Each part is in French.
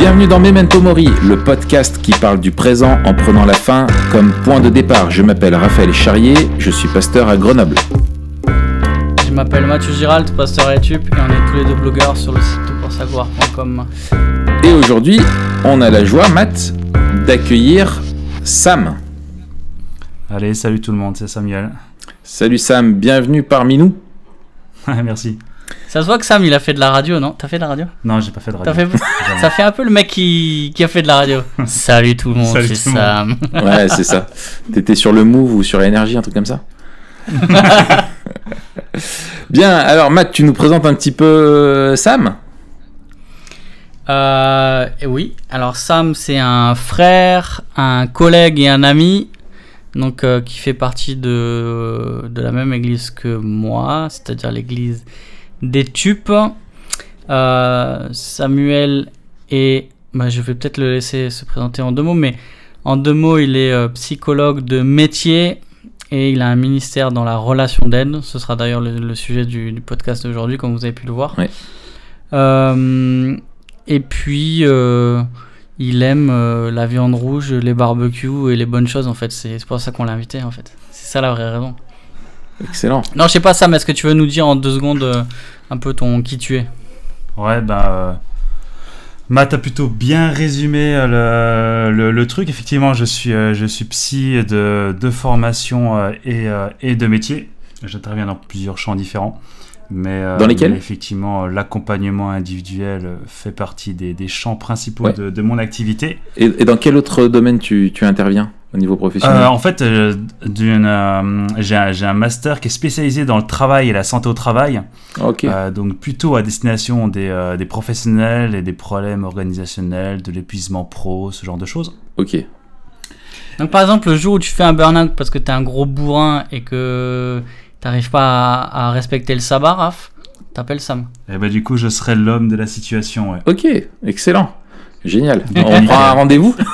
Bienvenue dans Memento Mori, le podcast qui parle du présent en prenant la fin comme point de départ. Je m'appelle Raphaël Charrier, je suis pasteur à Grenoble. Je m'appelle Mathieu Giralt, pasteur à YouTube, et on est tous les deux blogueurs sur le site toutpoursavoir.com. Et aujourd'hui, on a la joie, Matt, d'accueillir Sam. Allez, salut tout le monde, c'est Samuel. Salut Sam, bienvenue parmi nous. Merci. Ça se voit que Sam, il a fait de la radio, non? T'as fait de la radio? Non, j'ai pas fait de radio. T'as fait... Ça fait un peu le mec qui, qui a fait de la radio. Salut tout le monde, c'est Sam. Ouais, c'est ça. T'étais sur le Move ou sur Énergie, un truc comme ça? Bien, alors Matt, tu nous présentes un petit peu euh, Sam? Euh, oui, alors Sam, c'est un frère, un collègue et un ami, donc euh, qui fait partie de, de la même église que moi, c'est-à-dire l'église des Tupes. Euh, Samuel est, bah, je vais peut-être le laisser se présenter en deux mots, mais en deux mots, il est euh, psychologue de métier et il a un ministère dans la relation d'aide. Ce sera d'ailleurs le, le sujet du, du podcast d'aujourd'hui, comme vous avez pu le voir. Et puis, il aime euh, la viande rouge, les barbecues et les bonnes choses, en fait. C'est pour ça qu'on l'a invité, en fait. C'est ça la vraie raison. Excellent. Non, je sais pas, Sam, est-ce que tu veux nous dire en deux secondes euh, un peu ton qui tu es? Ouais, bah. euh, Matt a plutôt bien résumé le, le- le truc. Effectivement, je suis, je suis psy de, de formation et, et de métier. J'interviens dans plusieurs champs différents. Mais, euh, Dans lesquels mais effectivement, l'accompagnement individuel fait partie des, des champs principaux Ouais. de, de mon activité. Et, et dans quel autre domaine tu, tu interviens au niveau professionnel Euh, en fait, euh, euh, j'ai un, master qui est spécialisé dans le travail et la santé au travail. Ok. Euh, donc plutôt à destination des, euh, des professionnels et des problèmes organisationnels, de l'épuisement pro, ce genre de choses. Ok. Donc, par exemple, le jour où tu fais un burn-out parce que t'es un gros bourrin et que t'arrives pas à, à respecter le sabbat, Raph, t'appelles Sam. Et bah du coup, je serai l'homme de la situation. Ouais. Ok, excellent. Génial. On prend un rendez-vous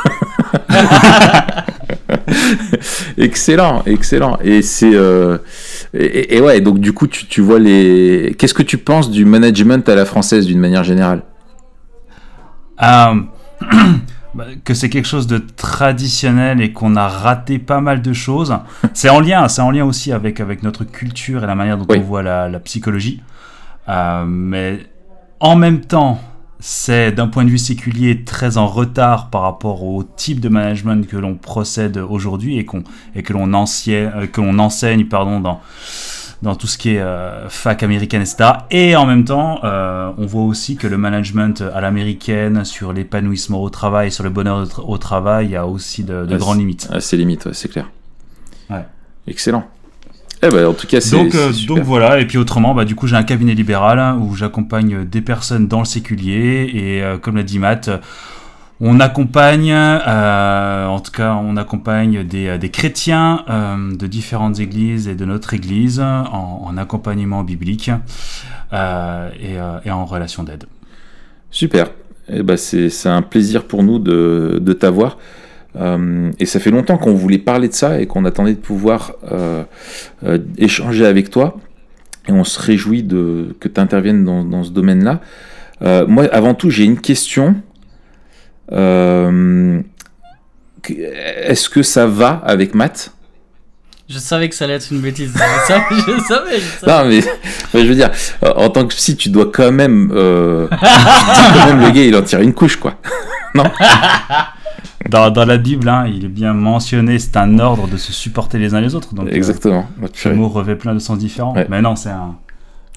Excellent, excellent. Et c'est euh, et, et ouais, donc du coup tu, tu vois les. Qu'est-ce que tu penses du management à la française d'une manière générale? que c'est quelque chose de traditionnel et qu'on a raté pas mal de choses. C'est en lien, c'est en lien aussi avec, avec notre culture et la manière dont Oui. on voit la, la psychologie. Euh, mais en même temps, c'est d'un point de vue séculier très en retard par rapport au type de management que l'on procède aujourd'hui et, qu'on et que l'on enseigne, euh, que l'on enseigne pardon, dans, dans tout ce qui est euh, fac américaine, etc. Et en même temps, euh, on voit aussi que le management à l'américaine, sur l'épanouissement au travail, sur le bonheur tra- au travail, il y a aussi de, de Ouais, grandes limites. Ah, C'est limite, ouais, c'est clair. Ouais. Excellent. Eh ben, en tout cas, c'est. Donc, euh, donc voilà, et puis autrement, bah, du coup, j'ai un cabinet libéral hein, où j'accompagne des personnes dans le séculier, et euh, comme l'a dit Matt, on accompagne, euh, en tout cas, on accompagne des, euh, chrétiens euh, de différentes églises et de notre église en, en accompagnement biblique et, en relation d'aide. Super. Eh ben, c'est un plaisir pour nous de, de t'avoir. Et ça fait longtemps qu'on voulait parler de ça et qu'on attendait de pouvoir échanger avec toi. Et on se réjouit de, que tu interviennes dans, dans ce domaine-là. Moi, avant tout, j'ai une question. Euh, Est-ce que ça va avec Matt? Je savais que ça allait être une bêtise. Je savais, je savais. Je savais. Non, mais je veux dire, euh, en tant que psy, tu dois quand même. Euh, quand même, le gars, il en tire une couche, quoi. Dans, dans la Bible, hein, il est bien mentionné, c'est un ordre de se supporter les uns les autres. Donc, euh, Exactement. Ce mot revêt plein de sens différents. Ouais. Mais non, c'est un,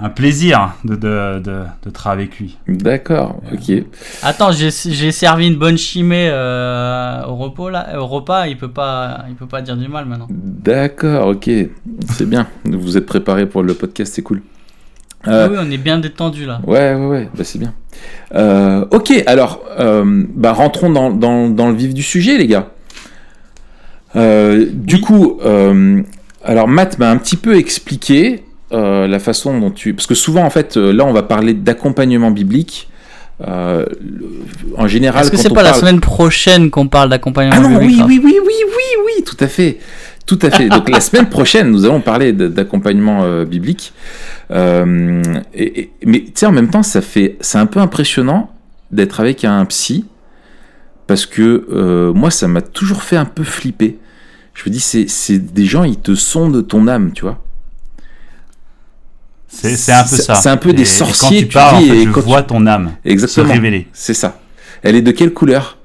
un plaisir de, de, de, de travailler avec lui. D'accord, ok. Attends, j'ai servi une bonne chimée euh, au, repos, là, au repas, il peut, pas, il peut pas dire du mal maintenant. D'accord, ok. C'est bien. Vous êtes préparé pour le podcast, c'est cool. Euh, Ah oui, on est bien détendu là. Ouais, ouais, ouais, bah, c'est bien. Euh, ok, alors, euh, bah, rentrons dans, dans, dans le vif du sujet, les gars. Euh, du Oui. coup, euh, alors Matt m'a un petit peu expliqué euh, la façon dont tu... Parce que souvent, en fait, euh, là, on va parler d'accompagnement biblique. Euh, en général, Est-ce que c'est pas la semaine prochaine qu'on parle d'accompagnement Ah non, biblique, oui, Raph oui, oui, oui, oui, oui, tout à fait. Tout à fait. Donc la semaine prochaine, nous allons parler d'accompagnement euh, biblique. Euh, et, mais tu sais, en même temps, ça fait, c'est un peu impressionnant d'être avec un psy parce que moi, ça m'a toujours fait un peu flipper. Je me dis, c'est des gens, ils te sondent ton âme, tu vois. C'est un peu ça. C'est un peu des sorciers. Et quand tu parles, et quand vois ton âme Exactement. se révéler. C'est ça. Elle est de quelle couleur?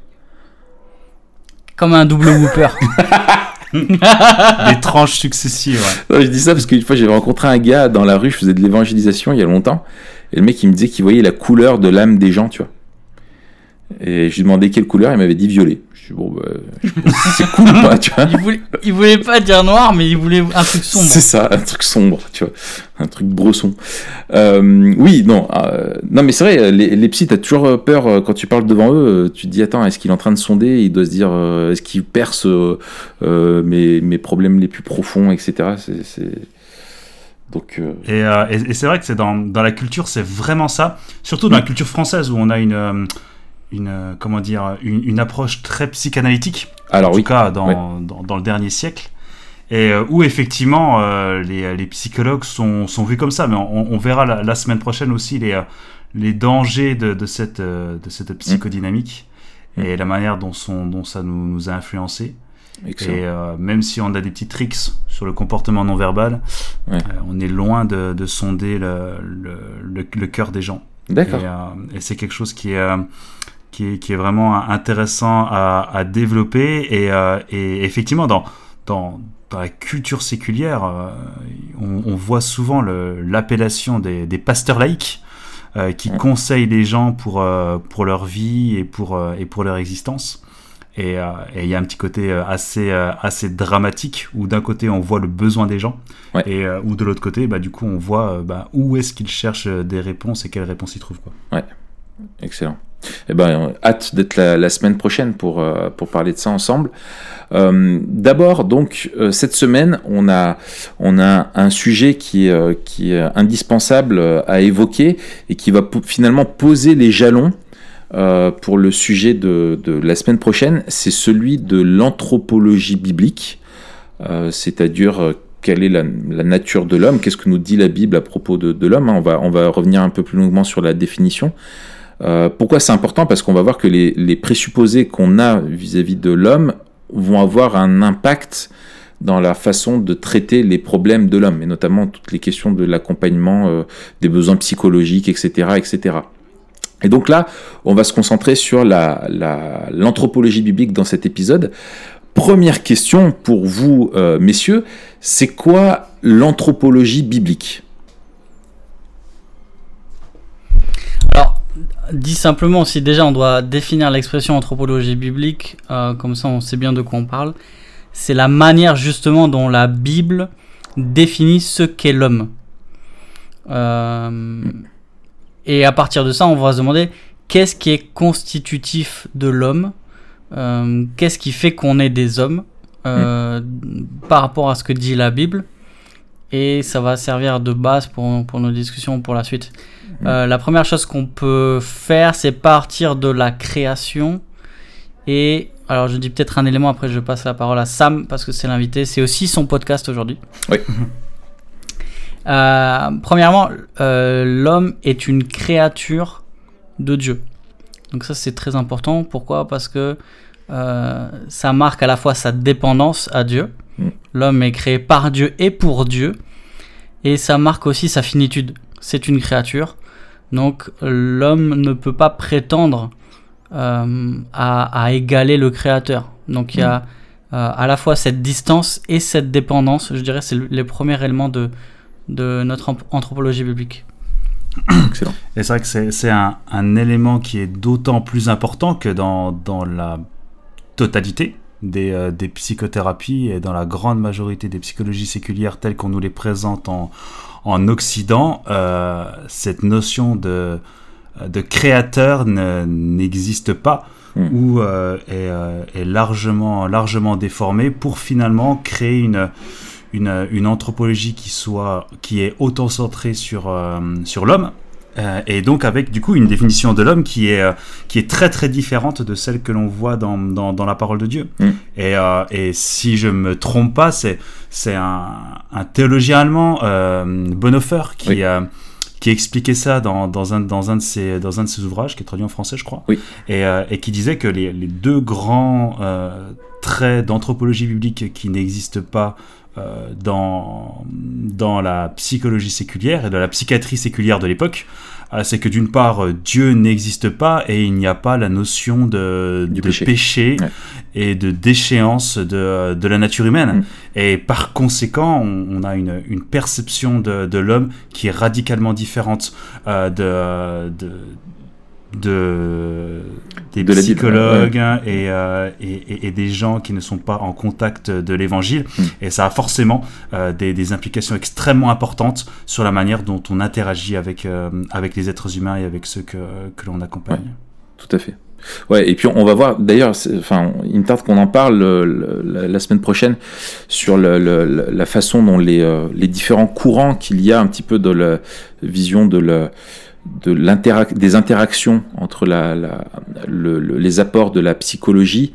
Comme un double whooper. des tranches successives. je dis ça parce qu'une fois j'avais rencontré un gars dans la rue, je faisais de l'évangélisation il y a longtemps, et le mec il me disait qu'il voyait la couleur de l'âme des gens, tu vois. Et je lui demandais quelle couleur, il m'avait dit violet. Je suis bon, bah, c'est cool pas, tu vois. Il voulait, il voulait pas dire noir, mais il voulait un truc sombre. C'est ça, un truc sombre, tu vois. Un truc brosson. Euh, oui, non, euh, non, mais c'est vrai, les, les psys, t'as toujours peur euh, quand tu parles devant eux. Tu te dis, attends, est-ce qu'il est en train de sonder? Il doit se dire, est-ce qu'il perce mes, mes problèmes les plus profonds, etc. C'est. Donc, Et, et, c'est vrai que c'est dans, dans la culture, c'est vraiment ça. Surtout dans la culture française où on a une une, euh, comment dire, une, approche très psychanalytique, Alors, en tout cas dans, dans, le dernier siècle, et euh, où effectivement euh, les, les, psychologues sont, sont, vus comme ça. Mais on, verra la, semaine prochaine aussi les, les dangers de, de cette, de cette psychodynamique mm. et la manière dont, son, dont ça nous, nous a influencé. Et même si on a des petits tricks sur le comportement non verbal, on est loin de, de sonder le, le, le, cœur des gens. D'accord. Et, et c'est quelque chose qui est qui est, vraiment intéressant à, développer. Euh, et, effectivement, dans, dans, dans, la culture séculière, euh, on, voit souvent l'appellation des, des, pasteurs laïcs euh, qui conseillent les gens pour, pour leur vie et pour, et pour leur existence. Et il y a un petit côté assez, assez dramatique où d'un côté on voit le besoin des gens et où de l'autre côté, bah, du coup, on voit bah, où est-ce qu'ils cherchent des réponses et quelles réponses ils trouvent. Quoi. Ouais, excellent. Eh ben, hâte d'être la, semaine prochaine pour, euh, pour parler de ça ensemble. Euh, d'abord, donc, euh, cette semaine, on a, un sujet qui, est indispensable à évoquer et qui va finalement poser les jalons pour le sujet de, la semaine prochaine. C'est celui de l'anthropologie biblique, c'est-à-dire quelle est la, nature de l'homme, qu'est-ce que nous dit la Bible à propos de, l'homme. Hein. On va revenir un peu plus longuement sur la définition. Euh, pourquoi c'est important? Parce qu'on va voir que les, présupposés qu'on a vis-à-vis de l'homme vont avoir un impact dans la façon de traiter les problèmes de l'homme, et notamment toutes les questions de l'accompagnement euh, des besoins psychologiques, etc.. Et donc là, on va se concentrer sur l'anthropologie biblique dans cet épisode. Première question pour vous, euh, messieurs, c'est quoi l'anthropologie biblique? Dit simplement, si déjà on doit définir l'expression anthropologie biblique, euh, comme ça on sait bien de quoi on parle, c'est la manière justement dont la Bible définit ce qu'est l'homme. Euh, et à partir de ça, on va se demander qu'est-ce qui est constitutif de l'homme, euh, qu'est-ce qui fait qu'on est des hommes? Par rapport à ce que dit la Bible, et ça va servir de base pour, pour nos discussions pour la suite. Euh, la première chose qu'on peut faire, c'est partir de la création. Et alors, je dis peut-être un élément, après je passe la parole à Sam, parce que c'est l'invité. C'est aussi son podcast aujourd'hui. Oui. Euh, premièrement, euh, l'homme est une créature de Dieu. Donc ça, c'est très important. Pourquoi? Parce que ça marque à la fois sa dépendance à Dieu. Mm. L'homme est créé par Dieu et pour Dieu. Et ça marque aussi sa finitude. C'est une créature. Donc l'homme ne peut pas prétendre euh, à, égaler le créateur. Donc il y a mm. euh, à la fois cette distance et cette dépendance, je dirais, c'est les premiers éléments de, de notre anthropologie biblique. Excellent. Et c'est vrai que c'est un, un, élément qui est d'autant plus important que dans, dans la totalité des, euh, des, psychothérapies et dans la grande majorité des psychologies séculières telles qu'on nous les présente en, en Occident, euh, cette notion de, de créateur n'existe pas hmm. ou euh, est, est, largement, largement déformée pour finalement créer une, une, une, anthropologie qui, soit, qui est autant centrée sur, sur l'homme Euh, et donc avec du coup une définition de l'homme qui est, euh, qui est très très différente de celle que l'on voit dans, dans, dans, la parole de Dieu. Mm. Et, euh, et si je me trompe pas, c'est, c'est un, un théologien allemand, Bonhoeffer, qui, Oui. qui expliquait ça dans, dans, un, dans, un de ses, dans un de ses ouvrages, qui est traduit en français je crois, Oui. et, et qui disait que les, les deux grands traits d'anthropologie biblique qui n'existent pas dans, dans la psychologie séculière et dans la psychiatrie séculière de l'époque, euh, c'est que d'une part, euh, Dieu n'existe pas et il n'y a pas la notion de, de péché. Ouais. et de déchéance de, de la nature humaine. Mm. Et par conséquent, on, on a une, une perception de, de l'homme qui est radicalement différente euh, de, de, de, des De psychologues hein, et, euh, et, et- des gens qui ne sont pas en contact de l'évangile. Mm. Et ça a forcément euh, des, des implications extrêmement importantes sur la manière dont on interagit avec, euh, avec les êtres humains et avec ceux que, que l'on accompagne. Tout à fait. Ouais, et puis on va voir, d'ailleurs, enfin, il me tarde qu'on en parle le- la, semaine prochaine sur le- la- façon dont les, les différents courants qu'il y a un petit peu de la vision de la, de des interactions entre les apports de la psychologie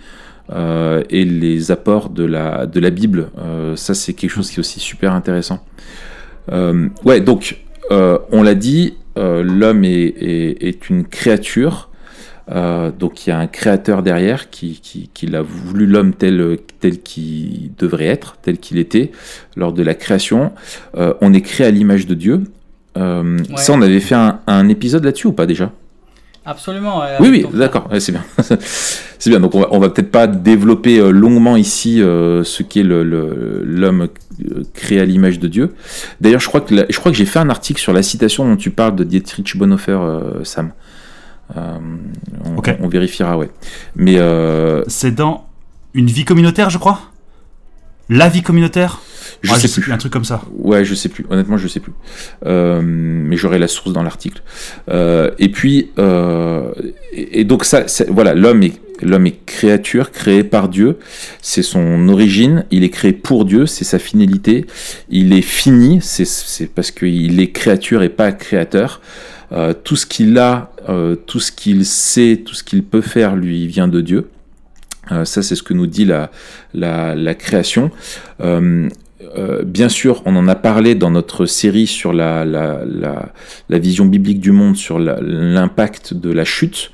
euh, et les apports de la, Bible. Euh, ça, c'est quelque chose qui est aussi super intéressant. Euh, ouais, donc, on l'a dit, l'homme est, une créature. Donc il y a un créateur derrière qui, qui, voulu l'homme tel, tel qu'il devrait être, tel qu'il était lors de la création. On est créé à l'image de Dieu. Euh, Ouais. Ça, on avait fait un, un épisode là-dessus ou pas déjà? Absolument. Oui, oui, d'accord, ouais, c'est bien. c'est bien, donc on va, on va peut-être pas développer euh, longuement ici euh, ce qu'est le- le- l'homme créé à l'image de Dieu. D'ailleurs, je crois que, la- je crois que j'ai fait un article sur la citation dont tu parles de Dietrich Bonhoeffer, euh, Sam. Euh, on, on vérifiera, ouais. Mais euh, C'est dans une vie communautaire, je crois? La vie communautaire je Ah, sais plus. Un truc comme ça. Ouais, je sais plus. Honnêtement, je sais plus. Euh, mais j'aurai la source dans l'article. Euh, et puis, euh, et, et donc ça, voilà, l'homme est l'homme est créature créée par Dieu. C'est son origine. Il est créé pour Dieu. C'est sa finalité. Il est fini. C'est c'est parce qu'il est créature et pas créateur. Euh, tout ce qu'il a, euh, tout ce qu'il sait, tout ce qu'il peut faire, lui vient de Dieu. Euh, ça, c'est ce que nous dit la, la, création. Euh, euh, bien sûr, on en a parlé dans notre série sur la, la, la, vision biblique du monde, sur l'impact de la chute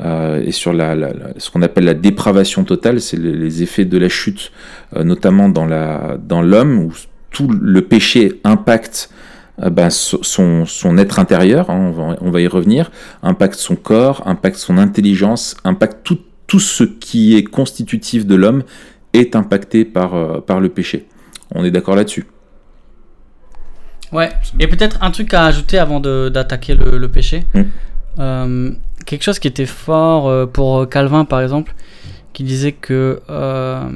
et sur ce qu'on appelle la dépravation totale, c'est les, effets de la chute, notamment dans la dans l'homme où tout le péché impacte ben, so- son, son être intérieur, hein, on, va, on va y revenir, impacte son corps, impacte son intelligence, impacte tout, tout ce qui est constitutif de l'homme est impacté par, euh, par le péché. On est d'accord là-dessus. Ouais, et peut-être un truc à ajouter avant d'attaquer le, le péché. Mm. Euh, quelque chose qui était fort euh, pour Calvin, par exemple, qui disait que euh,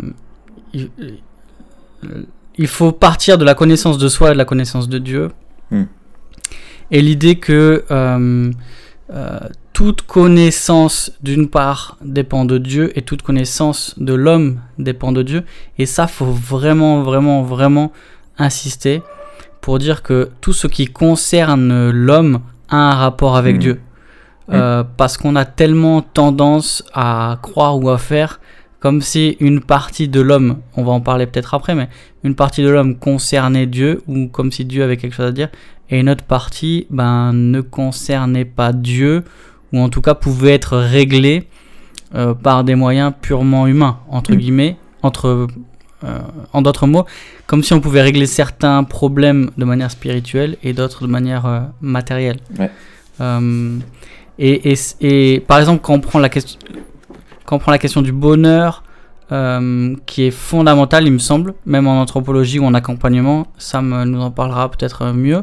il, il faut partir de la connaissance de soi et de la connaissance de Dieu. Mm. Et l'idée que euh, euh, toute connaissance, d'une part, dépend de Dieu et toute connaissance de l'homme dépend de Dieu. Et ça, faut vraiment, vraiment, vraiment insister pour dire que tout ce qui concerne l'homme a un rapport avec Mhm. Dieu. Euh, Parce qu'on a tellement tendance à croire ou à faire comme si une partie de l'homme, on va en parler peut-être après, mais une partie de l'homme concernait Dieu ou comme si Dieu avait quelque chose à dire, et une autre partie ben, ne concernait pas Dieu ou en tout cas pouvait être réglée euh, par des moyens purement humains, entre Mhm. guillemets, entre, euh, en d'autres mots, comme si on pouvait régler certains problèmes de manière spirituelle et d'autres de manière euh, matérielle. Ouais. Et, et, et par exemple, quand on prend la question, quand on prend la question du bonheur, euh, qui est fondamentale, il me semble, même en anthropologie ou en accompagnement, Sam nous en parlera peut-être mieux.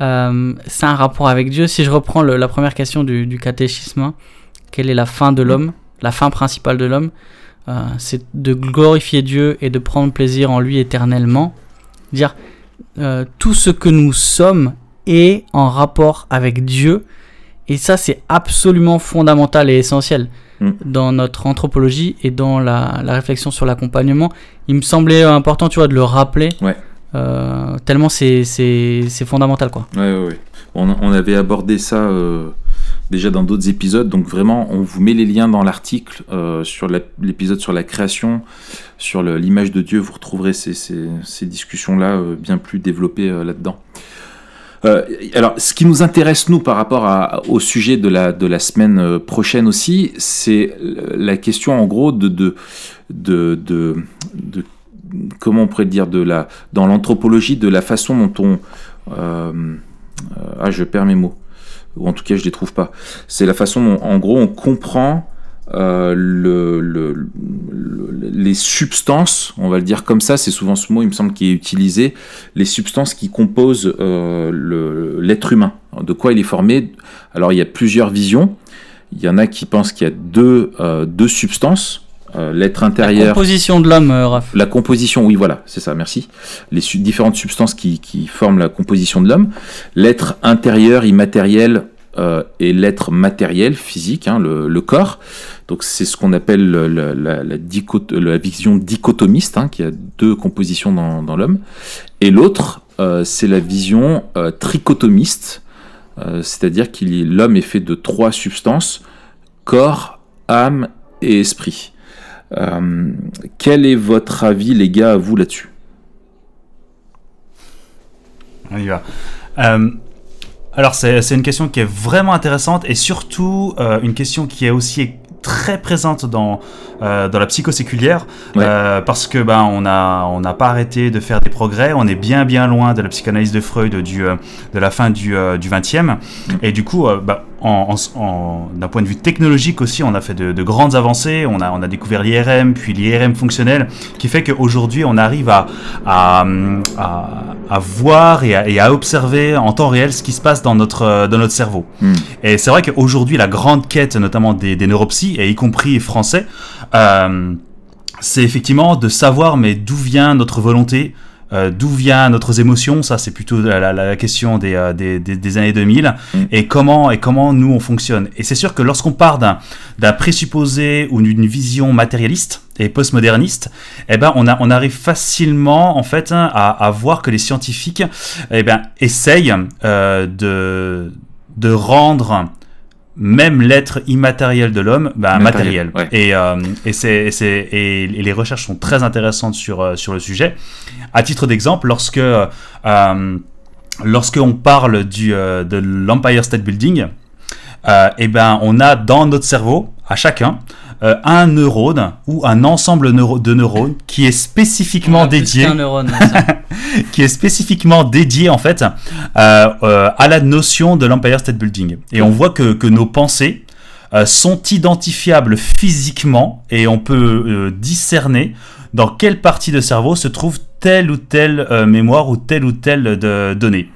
Euh, c'est un rapport avec Dieu. Si je reprends le- la première question du, du catéchisme, hein, quelle est la fin de l'homme, la fin principale de l'homme Euh, C'est de glorifier Dieu et de prendre plaisir en lui éternellement. Dire euh, tout ce que nous sommes est en rapport avec Dieu. Et ça, c'est absolument fondamental et essentiel Mm. dans notre anthropologie et dans la, la réflexion sur l'accompagnement. Il me semblait important, tu vois, de le rappeler. Ouais. Euh, tellement c'est c'est c'est fondamental, quoi. On, avait abordé ça déjà dans d'autres épisodes. Donc vraiment, on vous met les liens dans l'article sur l'épisode sur la création, sur l'image de Dieu. Vous retrouverez ces, ces discussions-là bien plus développées là-dedans. Euh, alors, ce qui nous intéresse, nous, par rapport au sujet de la, de la semaine euh, prochaine aussi, c'est la question, en gros, de, de, de, comment on pourrait dire, de la, dans l'anthropologie, de la façon dont on... Euh, ah, je perds mes mots. Ou en tout cas, je les trouve pas. C'est la façon dont, en gros, on comprend euh, le, les substances, on va le dire comme ça, c'est souvent ce mot, il me semble, qui est utilisé, les substances qui composent euh, l'être humain. De quoi il est formé? Alors il y a plusieurs visions. Il y en a qui pensent qu'il y a deux, euh, deux substances. L'être intérieur. La composition de l'homme, Raph. La composition, oui, voilà, c'est ça, merci. Les différentes substances qui, qui, forment la composition de l'homme. L'être intérieur, immatériel, et l'être matériel, physique, hein, le, le, corps. Donc c'est ce qu'on appelle la, la, vision dichotomiste, hein, qui a deux compositions dans, l'homme. Et l'autre, euh, c'est la vision euh, trichotomiste, euh, c'est-à-dire que l'homme est fait de trois substances, corps, âme et esprit. Quel est votre avis, les gars, à vous là-dessus? On y va. alors c'est une question qui est vraiment intéressante et surtout une question qui est aussi très présente dans, euh, dans la psychoséculière euh, parce que ben on a on n'a pas arrêté de faire des progrès on est bien bien loin de la psychanalyse de Freud du euh, de la fin du du 20e mm. et du coup ben, en, en, d'un point de vue technologique aussi, on a fait de, de grandes avancées. On a, on a découvert l'IRM, puis l'IRM fonctionnel, qui fait qu'aujourd'hui, on arrive à, à, à, à voir et à, et à, observer en temps réel ce qui se passe dans notre, dans notre cerveau. Mm. Et c'est vrai qu'aujourd'hui, la grande quête, notamment des, des neuropsies, et y compris français, euh, c'est effectivement de savoir mais d'où vient notre volonté, euh, d'où vient notre émotion, ça c'est plutôt la, la, question des, euh, des, des, années 2000, mm. et comment et comment nous on fonctionne. Et c'est sûr que lorsqu'on part d'un présupposé ou d'une vision matérialiste et postmoderniste, eh ben on, a, on arrive facilement en fait hein, à, à, voir que les scientifiques eh ben, essayent euh, de de rendre même l'être immatériel de l'homme, bah, matériel. Et, euh, et, c'est, et, les recherches sont très intéressantes sur, euh, sur le sujet. À titre d'exemple, lorsque euh, lorsqu'on parle du, de l'Empire State Building, eh ben, on a dans notre cerveau, à chacun, euh, un neurone ou un ensemble de neurones qui est spécifiquement dédié, qui est spécifiquement dédié en fait euh, euh, à la notion de l'Empire State Building. Et on voit que, que nos pensées sont identifiables physiquement et on peut discerner dans quelle partie de cerveau se trouve telle ou telle mémoire ou telle ou telle de donnée.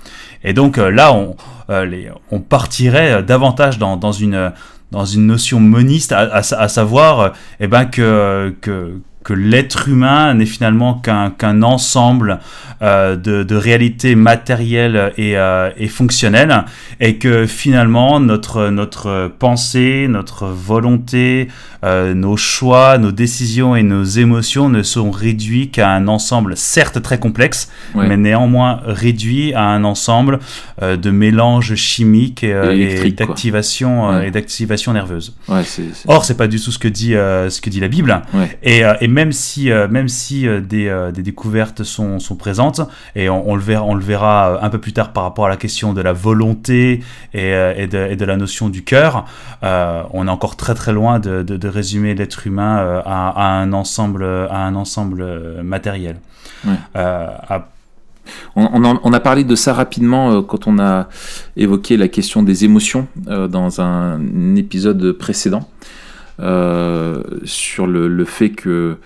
Et donc là, on, les, on partirait davantage dans, dans une dans une notion moniste, à, savoir eh ben, que, que, que l'être humain n'est finalement qu'un ensemble euh, de, de, réalités matérielles et, euh, et, fonctionnelles, et que finalement notre, notre pensée, notre volonté, euh, nos choix, nos décisions et nos émotions ne sont réduits qu'à un ensemble certes très complexe, mais néanmoins réduit à un ensemble de mélanges chimiques et, d'activation et d'activation nerveuse. Ouais, Or, c'est pas du tout ce que dit ce que dit la Bible. Et, et même si, euh, même si euh, des, euh, des, découvertes sont, sont, présentes, et on, le verra, on le verra un peu plus tard par rapport à la question de la volonté et, et, de, et de, la notion du cœur, on est encore très très loin de, de, résumer l'être humain à, à, un ensemble, à un ensemble matériel. On, on, a parlé de ça rapidement quand on a évoqué la question des émotions dans un épisode précédent. Euh, sur le, le, fait que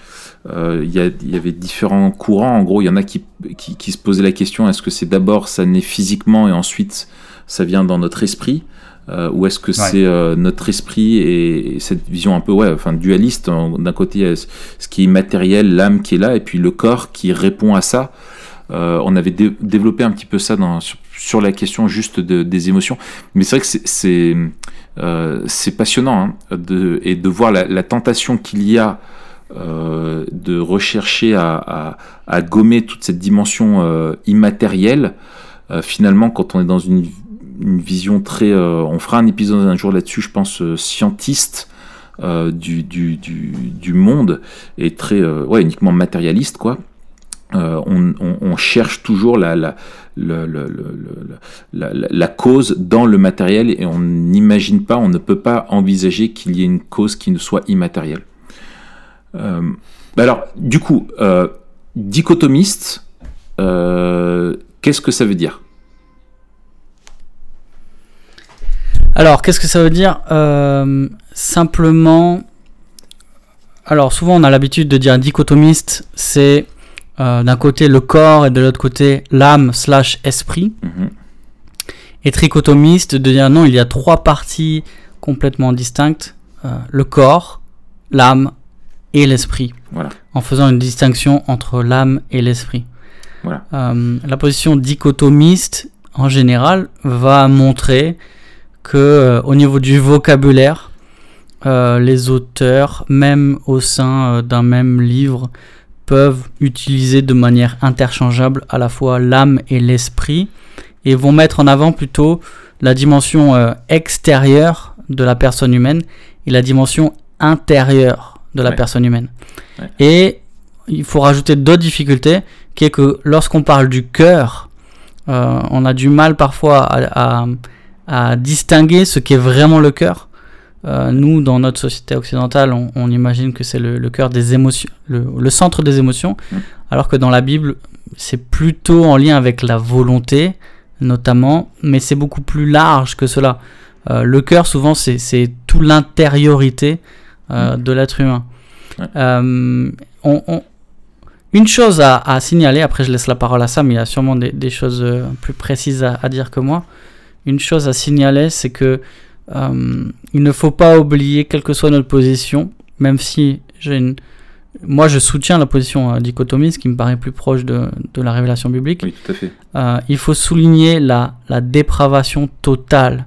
euh, il y, y, avait différents courants. En gros, il y en a qui, qui, qui se posaient la question est-ce que c'est d'abord ça naît physiquement et ensuite ça vient dans notre esprit? Euh, ou est-ce que c'est euh, notre esprit et, cette vision un peu ouais, enfin, dualiste D'un côté, ce qui est matériel, l'âme qui est là, et puis le corps qui répond à ça. Euh, on avait développé un petit peu ça dans, sur, la question juste de, des émotions. Mais c'est vrai que c'est euh, passionnant hein, de, et de voir la, tentation qu'il y a euh, de rechercher à, gommer toute cette dimension euh, immatérielle. Finalement, quand on est dans une vision très. on fera un épisode un jour là-dessus, je pense, scientiste. Du, monde et très ouais, uniquement matérialiste quoi euh, on, cherche toujours la, cause dans le matériel et on n'imagine pas, on ne peut pas envisager qu'il y ait une cause qui ne soit immatérielle. Euh, alors, du coup, euh, dichotomiste, qu'est-ce que ça veut dire? Alors, qu'est-ce que ça veut dire? Simplement, alors souvent on a l'habitude de dire dichotomiste, c'est euh, d'un côté le corps et de l'autre côté l'âme slash esprit. Mhm. Et trichotomiste de dire non, il y a trois parties complètement distinctes, euh, le corps, l'âme et l'esprit. Voilà. En faisant une distinction entre l'âme et l'esprit. Voilà. Euh, la position dichotomiste, en général, va montrer que au niveau du vocabulaire, les auteurs, même au sein d'un même livre, peuvent utiliser de manière interchangeable à la fois l'âme et l'esprit et vont mettre en avant plutôt la dimension euh, extérieure de la personne humaine et la dimension intérieure de la personne humaine. Et il faut rajouter d'autres difficultés, qui est que lorsqu'on parle du cœur, euh, on a du mal parfois à, à distinguer ce qu'est vraiment le cœur euh, nous, dans notre société occidentale, on, imagine que c'est le, cœur des émotions, le, centre des émotions, mmh. alors que dans la Bible, c'est plutôt en lien avec la volonté, notamment, mais c'est beaucoup plus large que cela. Euh, le cœur, souvent, c'est tout l'intériorité euh, mmh. de l'être humain. une chose à, signaler, après je laisse la parole à Sam, il y a sûrement des, choses plus précises à, dire que moi. Une chose à signaler, c'est que euh, il ne faut pas oublier, quelle que soit notre position, même si j'ai une... moi je soutiens la position euh, dichotomiste qui me paraît plus proche de, de la révélation biblique. Oui, tout à fait. Euh, il faut souligner la, la dépravation totale.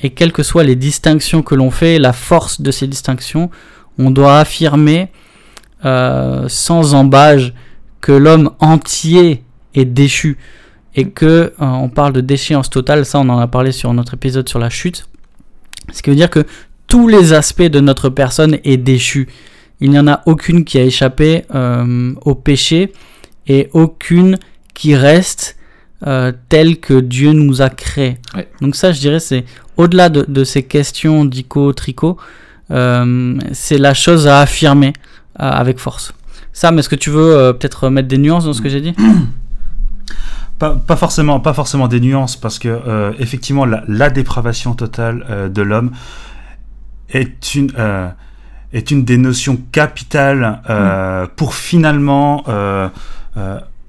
et quelles que soient les distinctions que l'on fait, la force de ces distinctions, on doit affirmer sans embâge que l'homme entier est déchu et que euh, on parle de déchéance totale, ça on en a parlé sur notre épisode sur la chute, ce qui veut dire que tous les aspects de notre personne est déchu. Il n'y en a aucune qui a échappé euh, au péché et aucune qui reste euh, telle que Dieu nous a créé. Donc ça, je dirais, c'est au-delà de, ces questions d'ico-trico, c'est la chose à affirmer avec force. Sam, est-ce que tu veux peut-être mettre des nuances dans ce que j'ai dit? pas, forcément, pas forcément des nuances, parce que euh, effectivement, la, dépravation totale euh, de l'homme est une euh, est une des notions capitales mm. pour finalement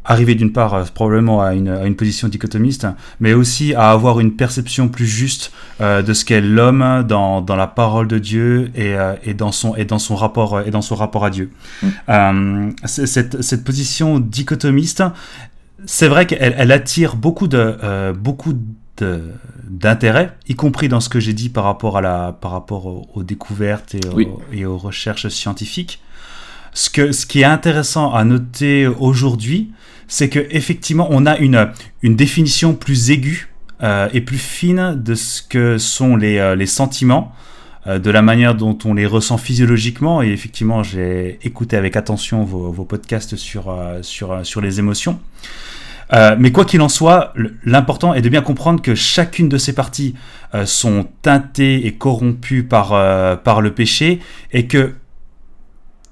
arriver d'une part probablement à une, à une, position dichotomiste, mais aussi à avoir une perception plus juste de ce qu'est l'homme dans, dans, la parole de Dieu et, et, dans son et dans son rapport et dans son rapport à Dieu. Mm. cette, cette position dichotomiste, c'est vrai qu'elle attire beaucoup de euh, beaucoup d'intérêt, y compris dans ce que j'ai dit par rapport à la par rapport aux, découvertes et, aux, recherches scientifiques. Ce que ce qui est intéressant à noter aujourd'hui, c'est que effectivement on a une une définition plus aiguë euh, et plus fine de ce que sont les, euh, les sentiments de la manière dont on les ressent physiologiquement. Et effectivement, j'ai écouté avec attention vos, podcasts sur, sur, sur les émotions. Euh, mais quoi qu'il en soit, l'important est de bien comprendre que chacune de ces parties euh, sont teintées et corrompues par, euh, par le péché et que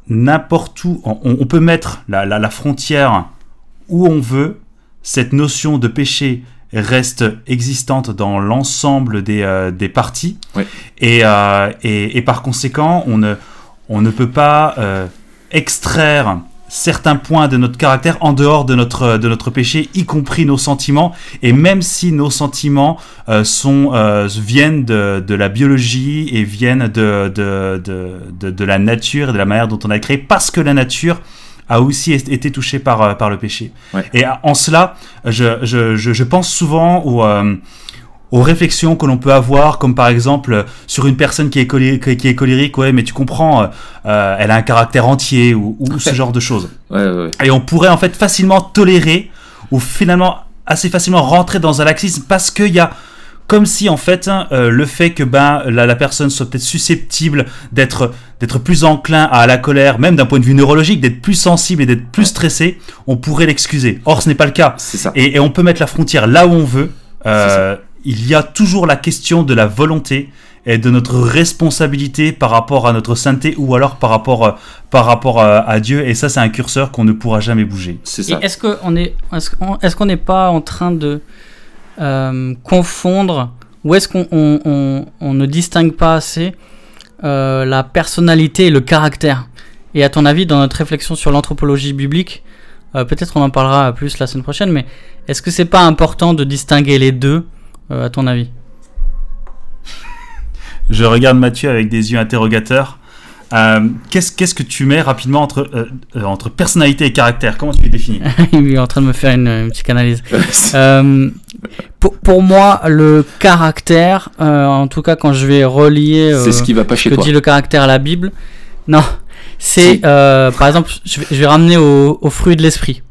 n'importe où, on, peut mettre la, la, frontière où on veut, cette notion de péché reste existante dans l'ensemble des, des parties et, et, et, par conséquent, on ne, on ne peut pas extraire certains points de notre caractère en dehors de notre, de notre péché, y compris nos sentiments. Et même si nos sentiments euh, sont, euh, viennent de, de, la biologie et viennent de, de, de, de, la nature et de la manière dont on a créé, parce que la nature a aussi été touchée par, euh, par le péché. Et en cela, je, je, je, pense souvent au aux réflexions que l'on peut avoir, comme par exemple sur une personne qui est, colérique, qui est colérique, ouais, mais tu comprends, euh, euh, elle a un caractère entier ou, ce genre de choses. Et on pourrait en fait facilement tolérer ou finalement assez facilement rentrer dans un laxisme parce qu'il y a comme si en fait hein, euh, le fait que ben la, la personne soit peut-être susceptible d'être d'être plus enclin à la colère, même d'un point de vue neurologique, d'être plus sensible et d'être plus stressé, on pourrait l'excuser. Or, ce n'est pas le cas. Ça. Et, et on peut mettre la frontière là où on veut. Euh, il y a toujours la question de la volonté et de notre responsabilité par rapport à notre sainteté ou alors par rapport, euh, par rapport à, à Dieu. Et ça, c'est un curseur qu'on ne pourra jamais bouger. C'est Et ça. est-ce qu'on est, qu'on n'est pas en train de euh, confondre ou est-ce qu'on on, on- on ne distingue pas assez euh, la personnalité et le caractère Et à ton avis, dans notre réflexion sur l'anthropologie biblique, euh, peut-être on en parlera plus la semaine prochaine, mais est-ce que c'est pas important de distinguer les deux, euh, à ton avis? Je regarde Mathieu avec des yeux interrogateurs. Euh, qu'est-ce, qu'est-ce que tu mets rapidement entre, euh, euh, entre personnalité et caractère? Comment tu les définis? Il est en train de me faire une, une psychanalyse. Euh, pour, pour moi, le caractère, euh, en tout cas quand je vais relier euh, C'est ce qui va pas ce chez que toi. dit le caractère à la Bible, non, c'est Si. euh, par exemple, je vais, je vais ramener au, au fruit de l'esprit.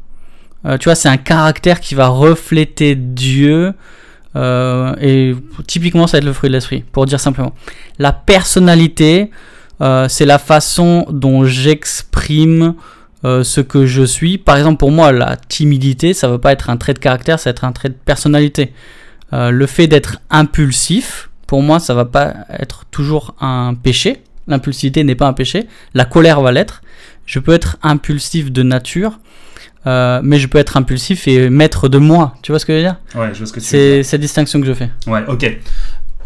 Euh, tu vois, c'est un caractère qui va refléter Dieu. euh, et typiquement, ça va être le fruit de l'esprit, pour dire simplement. La personnalité, euh, c'est la façon dont j'exprime euh, ce que je suis. Par exemple, pour moi, la timidité, ça ne veut pas être un trait de caractère, ça va être un trait de personnalité. Euh, le fait d'être impulsif, pour moi, ça va pas être toujours un péché. L'impulsivité n'est pas un péché. La colère va l'être. Je peux être impulsif de nature, euh, mais je peux être impulsif et maître de moi. Tu vois ce que je veux dire? Ouais, je vois ce que C'est cette distinction que je fais. Ouais, ok.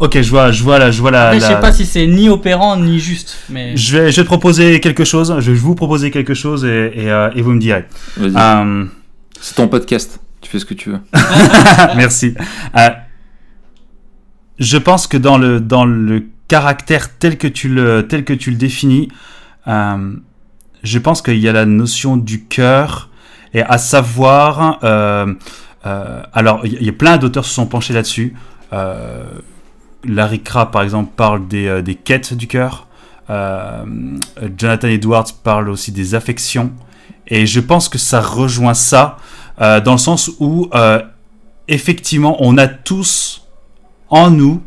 Ok, je vois, je vois la, je vois la. Après, je la- sais pas si c'est ni opérant ni juste, mais Je vais, je vais te proposer quelque chose. Je vais vous proposer quelque chose et, et, euh, et vous me direz. Vas-y. Euh, C'est ton podcast. Tu fais ce que tu veux. Merci. Euh, je pense que dans le, dans le caractère tel que tu le, tel que tu le définis, euh, je pense qu'il y a la notion du cœur et à savoir. euh, euh, alors, il y- a plein d'auteurs qui se sont penchés là-dessus. Euh, Larry Crabb, par exemple, parle des, euh, des quêtes du cœur. Euh, Jonathan Edwards parle aussi des affections. Et je pense que ça rejoint ça euh, dans le sens où effectivement, on a tous en nous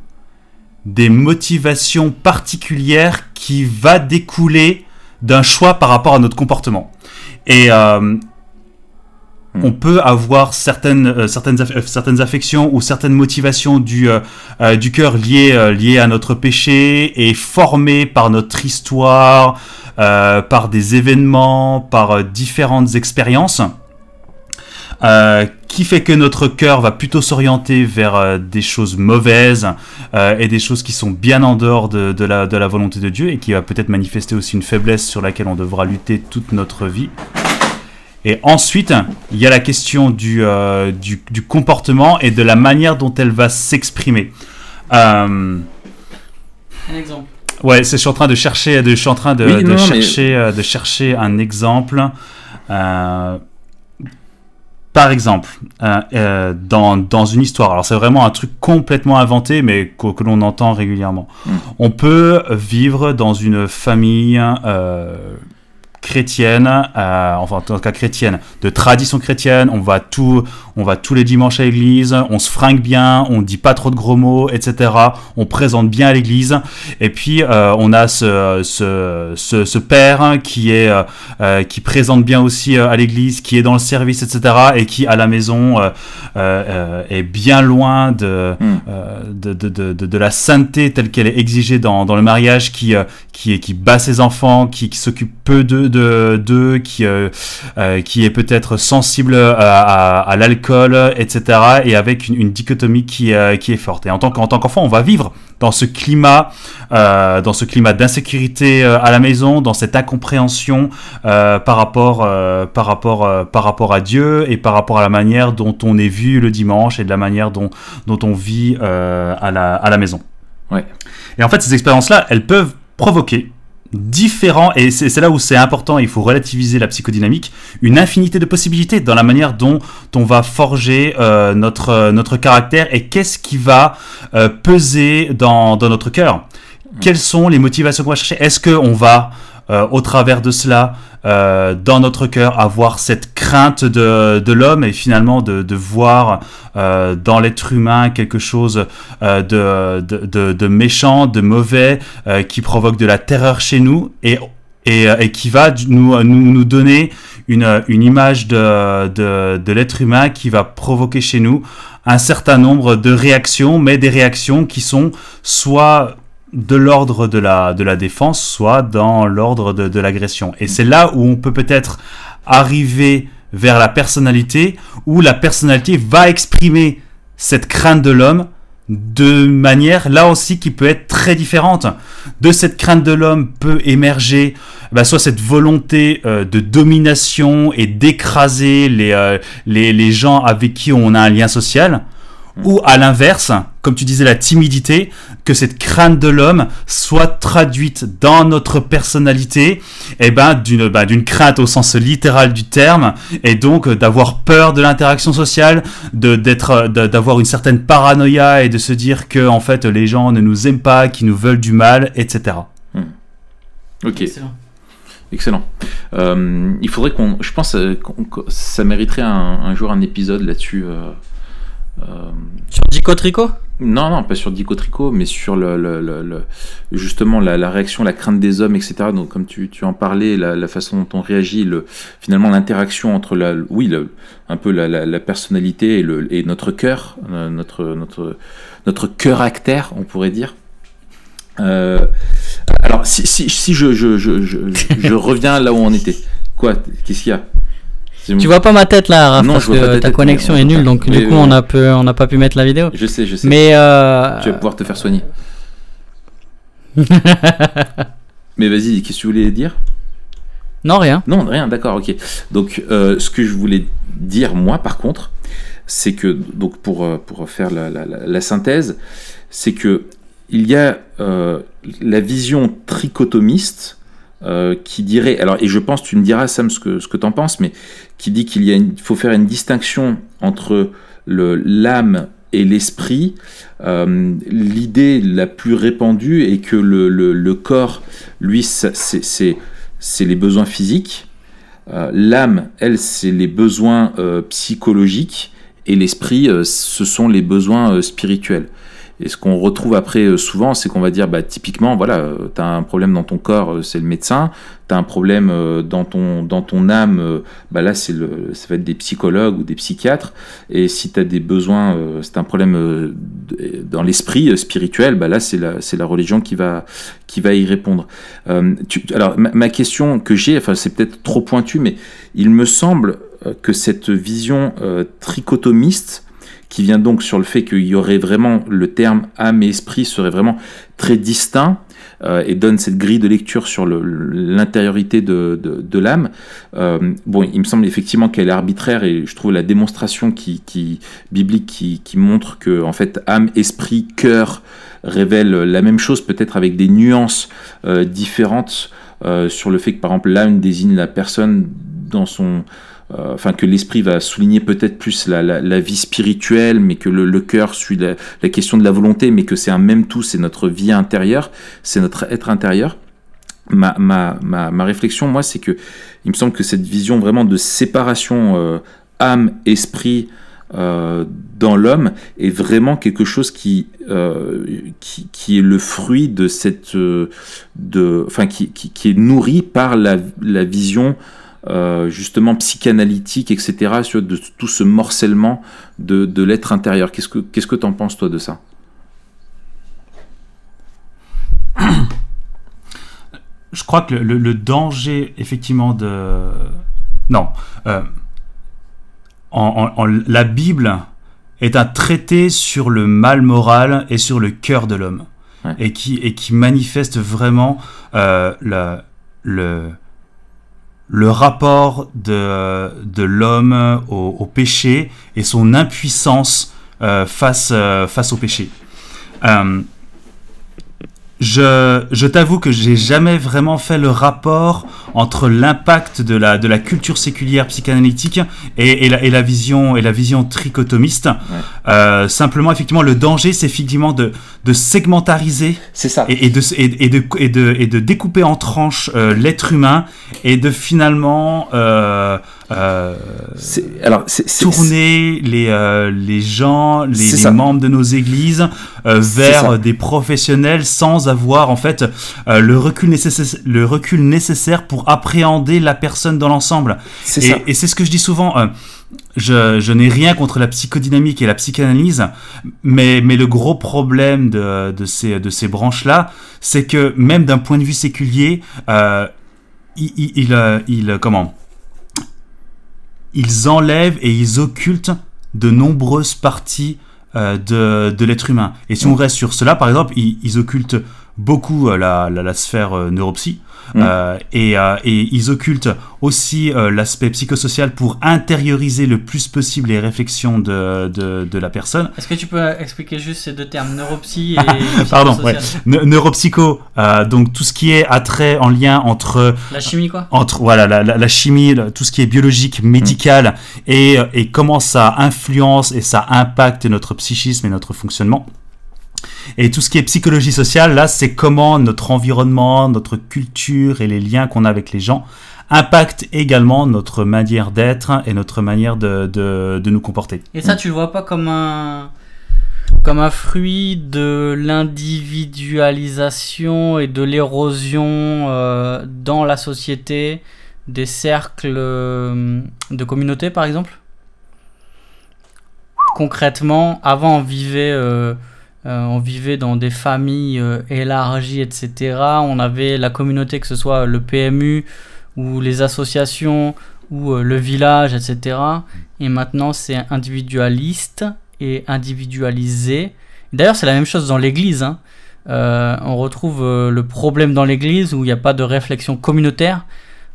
des motivations particulières qui va découler d'un choix par rapport à notre comportement. Et on peut avoir certaines, euh, certaines, aff- euh, certaines affections ou certaines motivations du, euh, du cœur liées, liées à notre péché et formées par notre histoire, par des événements, par différentes expériences. Euh, qui fait que notre cœur va plutôt s'orienter vers euh, des choses mauvaises euh, et des choses qui sont bien en dehors de, de la, de la volonté de Dieu et qui va peut-être manifester aussi une faiblesse sur laquelle on devra lutter toute notre vie. Et ensuite, il y a la question du, euh, du, du comportement et de la manière dont elle va s'exprimer. Euh, un exemple. Ouais, c'est, je suis en train de chercher, de, je suis en train de, Oui, de non, non, mais- chercher, euh, de chercher un exemple. Euh, par exemple, euh, euh, dans, dans une histoire, alors c'est vraiment un truc complètement inventé, mais que, que l'on entend régulièrement. Mm. On peut vivre dans une famille euh, chrétienne, euh, enfin en tout cas chrétienne, de tradition chrétienne. On va tout, on va tous les dimanches à l'église, on se fringue bien, on dit pas trop de gros mots, etc. On présente bien à l'église. Et puis euh, on a ce, ce, ce, ce père qui est euh, euh, qui présente bien aussi euh, à l'église, qui est dans le service, etc. Et qui à la maison euh, est bien loin de, Mm. euh, de, de, de, de- la sainteté telle qu'elle est exigée dans, dans le mariage, qui euh, qui qui bat ses enfants, qui, qui s'occupe peu de de d'eux, qui euh, euh, qui est peut-être sensible à, à, à l'alcool, etc. Et avec une, une dichotomie qui euh, qui est forte. Et en tant qu'en tant qu'enfant, on va vivre dans ce climat, euh, dans ce climat d'insécurité euh, à la maison, dans cette incompréhension euh, par rapport, euh, par rapport, euh, par rapport à Dieu et par rapport à la manière dont on est vu le dimanche et de la manière dont, dont on vit euh, à, la, à la maison. Ouais. Et en fait, ces expériences-là, elles peuvent provoquer différents, et c'est là où c'est important, il faut relativiser la psychodynamique, une infinité de possibilités dans la manière dont on va forger euh, notre, euh, notre caractère et qu'est-ce qui va euh, peser dans, dans notre cœur. Quelles sont les motivations qu'on va chercher? Est-ce qu'on va au travers de cela, dans notre cœur, avoir cette crainte de, l'homme et finalement de, voir dans l'être humain quelque chose de, méchant, de mauvais, qui provoque de la terreur chez nous et, et, qui va nous, donner une, image de, de, de l'être humain qui va provoquer chez nous un certain nombre de réactions, mais des réactions qui sont soit de l'ordre de la, de la défense, soit dans l'ordre de, de l'agression. Et c'est là où on peut peut-être arriver vers la personnalité, où la personnalité va exprimer cette crainte de l'homme de manière là aussi qui peut être très différente. De cette crainte de l'homme peut émerger bah, soit cette volonté euh, de domination et d'écraser les, euh, les, les, gens avec qui on a un lien social. Ou à l'inverse, comme tu disais, la timidité, que cette crainte de l'homme soit traduite dans notre personnalité, et eh ben d'une bah, d'une crainte au sens littéral du terme, et donc euh, d'avoir peur de l'interaction sociale, de d'être d'avoir une certaine paranoïa et de se dire que en fait les gens ne nous aiment pas, qui nous veulent du mal, etc. Mm. Ok. Excellent. Euh, il faudrait qu'on. Je pense euh, que ça mériterait un, jour un épisode là-dessus. Euh, sur Dico Tricot Non, non, pas sur Dico Tricot, mais sur le, le, justement la, réaction, la crainte des hommes, etc. Donc, comme tu, tu en parlais, la, façon dont on réagit, le, finalement l'interaction entre la, oui, un peu la, personnalité et, le, et notre cœur, notre, notre, notre cœur-acteur, on pourrait dire. Euh, alors, si, si, si je, je, je, je, reviens là où on était, quoi? Qu'est-ce qu'il y a? Tu vois pas ma tête là, Raph, non, parce que ta connexion est nulle, donc du coup on a peu, on n'a pas pu mettre la vidéo. Je sais, je sais. Mais euh... tu vas pouvoir te faire soigner. Mais vas-y, qu'est-ce que tu voulais dire? Non, rien. Non, rien, d'accord, ok. Donc, euh, ce que je voulais dire, moi, par contre, c'est que, donc, pour, euh, pour faire la, la, la synthèse, c'est que il y a euh, la vision trichotomiste euh, qui dirait, alors et je pense, tu me diras Sam ce que, ce que tu en penses, mais qui dit qu'il y a faut faire une distinction entre l'âme et l'esprit. Euh, l'idée la plus répandue est que le, le, corps, lui, c'est les besoins physiques. l'âme, elle, c'est les besoins psychologiques. Et l'esprit, ce sont les besoins spirituels. Et ce qu'on retrouve après euh, souvent, c'est qu'on va dire, bah, typiquement, voilà, euh, tu as un problème dans ton corps, euh, c'est le médecin. Tu as un problème dans ton, dans ton âme, bah, là, c'est le, ça va être des psychologues ou des psychiatres. Et si tu as des besoins, c'est un problème dans l'esprit spirituel, bah, là, c'est la, c'est la religion qui va, qui va y répondre. alors, ma, question que j'ai, enfin, c'est peut-être trop pointu, mais il me semble que cette vision trichotomiste, qui vient donc sur le fait qu'il y aurait vraiment le terme âme et esprit serait vraiment très distinct euh, et donne cette grille de lecture sur l'intériorité de, l'âme. Euh, bon, il me semble effectivement qu'elle est arbitraire et je trouve la démonstration qui, biblique qui, montre que en fait âme, esprit, cœur révèlent la même chose, peut-être avec des nuances euh, différentes sur le fait que par exemple l'âme désigne la personne dans son enfin que l'esprit va souligner peut-être plus la, vie spirituelle, mais que le, cœur suit la, question de la volonté, mais que c'est un même tout, c'est notre vie intérieure, c'est notre être intérieur. Ma, ma, ma, réflexion, moi, c'est que il me semble que cette vision vraiment de séparation euh, âme-esprit euh, dans l'homme est vraiment quelque chose qui, qui, qui, est le fruit de cette... de, enfin, qui, qui, est nourri par la vision euh, justement psychanalytique, etc., sur de, tout ce morcellement de, de l'être intérieur. Qu'est-ce que qu'est-ce que t'en penses toi de ça? Je crois que le, le, danger, effectivement, de non, euh, en, en, la Bible est un traité sur le mal moral et sur le cœur de l'homme, et qui et qui manifeste vraiment euh, la, le le rapport de, l'homme au, péché et son impuissance euh, euh, face au péché. Je, je t'avoue que j'ai jamais vraiment fait le rapport entre l'impact de la, de la culture séculière psychanalytique et, et, la, et la vision et la vision trichotomiste. Euh, simplement, effectivement, le danger, c'est effectivement de, de segmentariser C'est ça. et, et de, et, et de, et, de, et de découper en tranches euh, l'être humain et de finalement euh, euh, alors, tourner les, euh, les gens, les, membres de nos églises euh, vers des professionnels sans avoir en fait euh, le, recul nécessaire, le recul nécessaire pour appréhender la personne dans l'ensemble. Et, et c'est ce que je dis souvent. je, je n'ai rien contre la psychodynamique et la psychanalyse, mais, mais le gros problème de, de ces, de ces branches-là, c'est que même d'un point de vue séculier, euh, ils- comment Ils enlèvent et ils occultent de nombreuses parties euh, de, de l'être humain. Et si on reste sur cela, par exemple, ils, ils occultent beaucoup euh, la, la, la sphère euh, neuropsy. Mm. Euh, et, euh, et ils occultent aussi euh, l'aspect psychosocial pour intérioriser le plus possible les réflexions de, de, de la personne. Est-ce que tu peux expliquer juste ces deux termes, neuropsy et Pardon, Ne- neuropsycho, euh, donc tout ce qui est attrait en lien entre La chimie, quoi entre voilà la, la, la chimie, tout ce qui est biologique, médical, et, et comment ça influence et ça impacte notre psychisme et notre fonctionnement. Et tout ce qui est psychologie sociale, là, c'est comment notre environnement, notre culture et les liens qu'on a avec les gens impactent également notre manière d'être et notre manière de, de, nous comporter. Et ça, tu le vois pas comme un comme un fruit de l'individualisation et de l'érosion euh, dans la société des cercles euh, de communauté, par exemple? Concrètement, avant, on vivait, euh, euh, on vivait dans des familles euh, élargies, etc. On avait la communauté, que ce soit le PMU ou les associations ou euh, le village, etc. Et maintenant, c'est individualiste et individualisé. D'ailleurs, c'est la même chose dans l'Église. hein. On retrouve le problème dans l'Église où il n'y a pas de réflexion communautaire,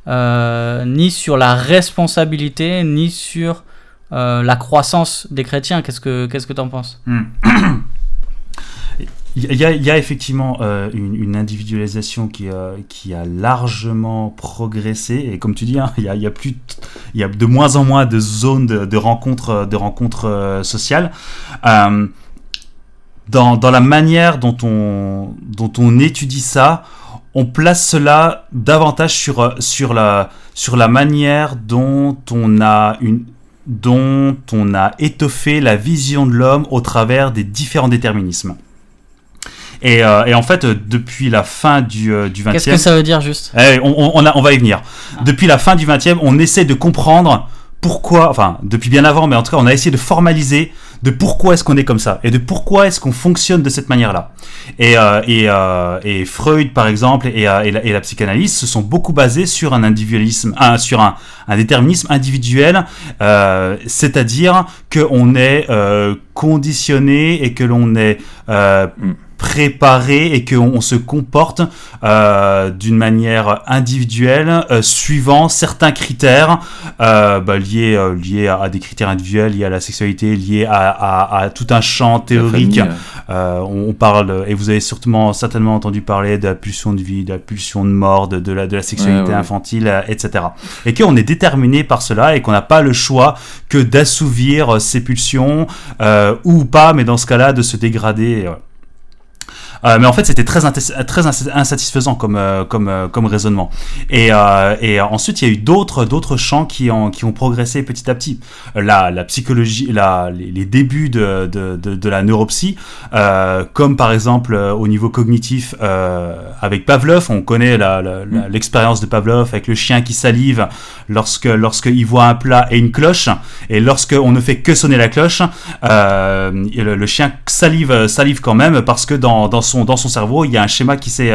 ni sur la responsabilité, ni sur la croissance des chrétiens. Qu'est-ce que qu'est-ce que t'en penses? Il y a, effectivement euh, une, individualisation qui, euh, qui a largement progressé et comme tu dis, hein, il, y a, de- moins en moins de zones de, de rencontres, de rencontres euh, sociales. Euh, dans, la manière dont on, étudie ça, on place cela davantage sur, euh, la, manière dont on a étoffé la vision de l'homme au travers des différents déterminismes. Et, euh, et en fait, depuis la fin du, euh, du 20e... Qu'est-ce que ça veut dire juste? Eh, on, on- on a- on va y venir. Ah. Depuis la fin du 20e, on essaie de comprendre pourquoi, enfin, depuis bien avant, mais en tout cas, on a essayé de formaliser de pourquoi est-ce qu'on est comme ça et de pourquoi est-ce qu'on fonctionne de cette manière-là. Et, euh, et, euh, et Freud, par exemple, et, et la, et la psychanalyse se sont beaucoup basés sur un individualisme, sur un, un déterminisme individuel, euh, c'est-à-dire qu'on est euh, conditionné et que l'on est euh, Mm. Préparé et qu'on on se comporte euh, d'une manière individuelle euh, suivant certains critères euh, bah, liés, liés à, à des critères individuels, liés à la sexualité, liés à, à- à tout un champ théorique. On, on parle, et vous avez certainement, certainement entendu parler de la pulsion de vie, de la pulsion de mort, de, de la, de la sexualité Ouais, ouais. infantile, etc. Et qu'on est déterminé par cela et qu'on n'a pas le choix que d'assouvir ces pulsions, ou pas, mais dans ce cas-là, de se dégrader. Euh. Mais en fait, c'était très, très ins- insatisfaisant comme, euh, comme, euh, comme raisonnement. Et, et ensuite, il y a eu d'autres, d'autres champs qui ont, qui ont progressé petit à petit. La, la psychologie, la, les, les débuts de, de, de, de la neuropsie, euh, comme par exemple au niveau cognitif avec Pavlov, on connaît la- l'expérience de Pavlov avec le chien qui salive lorsque lorsqu'il voit un plat et une cloche, et lorsque on ne fait que sonner la cloche, le chien salive salive quand même parce que dans, dans son dans son cerveau il y a un schéma qui s'est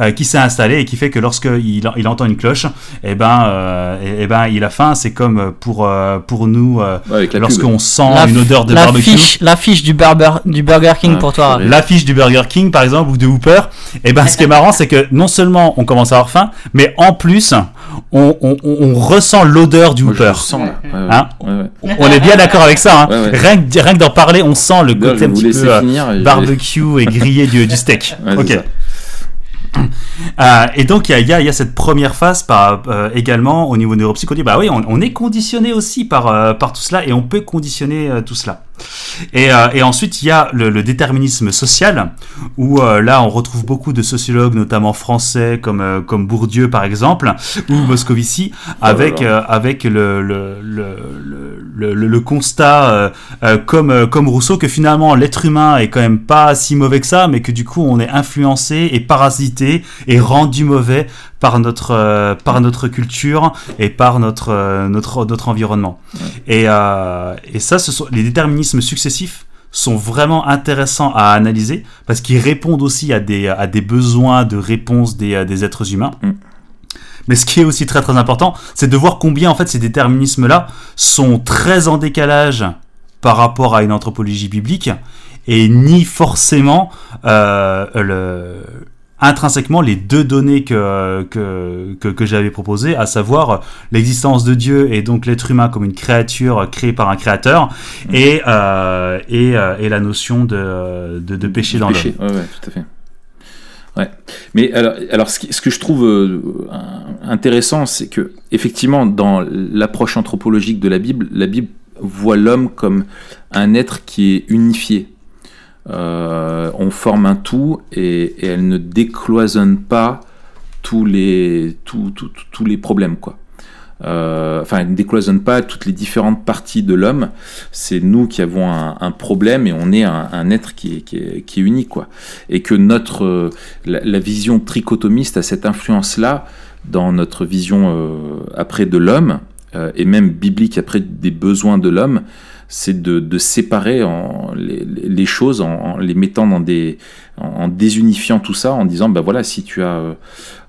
euh, qui s'est installé et qui fait que lorsque il, il entend une cloche, et ben euh, et, et ben il a faim. C'est comme pour euh, pour nous euh, Ouais, la lorsqu'on sent La une odeur de la barbecue. fiche, la fiche du Burger, du Burger King Ah, pour toi. purée. L'affiche du Burger King, par exemple, ou de Hooper, et ben, ce qui est marrant, c'est que non seulement on commence à avoir faim, mais en plus, on, on- on- on ressent l'odeur du Moi, Hooper. le sens, là. Ouais, ouais. Hein? Ouais, ouais. On est bien d'accord avec ça. Hein. Ouais, ouais. Rien que, rien que d'en parler, on sent le côté un petit peu euh, finir. barbecue et grillé du, du steak. Ouais, ok. Euh, et donc, il y a, y a, cette première phase par, euh, également au niveau neuropsychologique. Bah oui, on, on est conditionné aussi par, euh, par tout cela et on peut conditionner tout cela. Et, et, ensuite, il y a le, le déterminisme social, où là, on retrouve beaucoup de sociologues, notamment français, comme, comme Bourdieu, par exemple, ou Moscovici, avec, oh avec le, le, le, le, constat, comme, comme Rousseau, que finalement, l'être humain est quand même pas si mauvais que ça, mais que du coup, on est influencé et parasité et rendu mauvais par notre, euh, par notre culture et par notre, euh, notre, notre environnement. Et, euh, et ça, ce sont les déterminismes successifs sont vraiment intéressants à analyser parce qu'ils répondent aussi à des, à des besoins de réponse des, des êtres humains. Mm. Mais ce qui est aussi très très important, c'est de voir combien en fait ces déterminismes-là sont très en décalage par rapport à une anthropologie biblique et ni forcément euh, le, intrinsèquement les deux données que, que, que, j'avais proposées, à savoir l'existence de Dieu et donc l'être humain comme une créature créée par un créateur, mm. et, euh, et, euh, et, la notion de, de, de péché dans l'homme. Ouais, ouais, tout à fait. Ouais. Mais alors, alors ce, ce que je trouve euh, intéressant, c'est que effectivement, dans l'approche anthropologique de la Bible, la Bible voit l'homme comme un être qui est unifié, euh, on forme un tout et, elle ne décloisonne pas tous les, tous les problèmes. Quoi. Euh, enfin, elle ne décloisonne pas toutes les différentes parties de l'homme. C'est nous qui avons un, problème et on est un, être qui est, qui, est, unique. Quoi. Et que notre, la, vision trichotomiste a cette influence-là dans notre vision euh, après de l'homme, et même biblique après des besoins de l'homme, c'est de, séparer les, choses en, les mettant dans des en, désunifiant tout ça en disant ben voilà si tu as euh,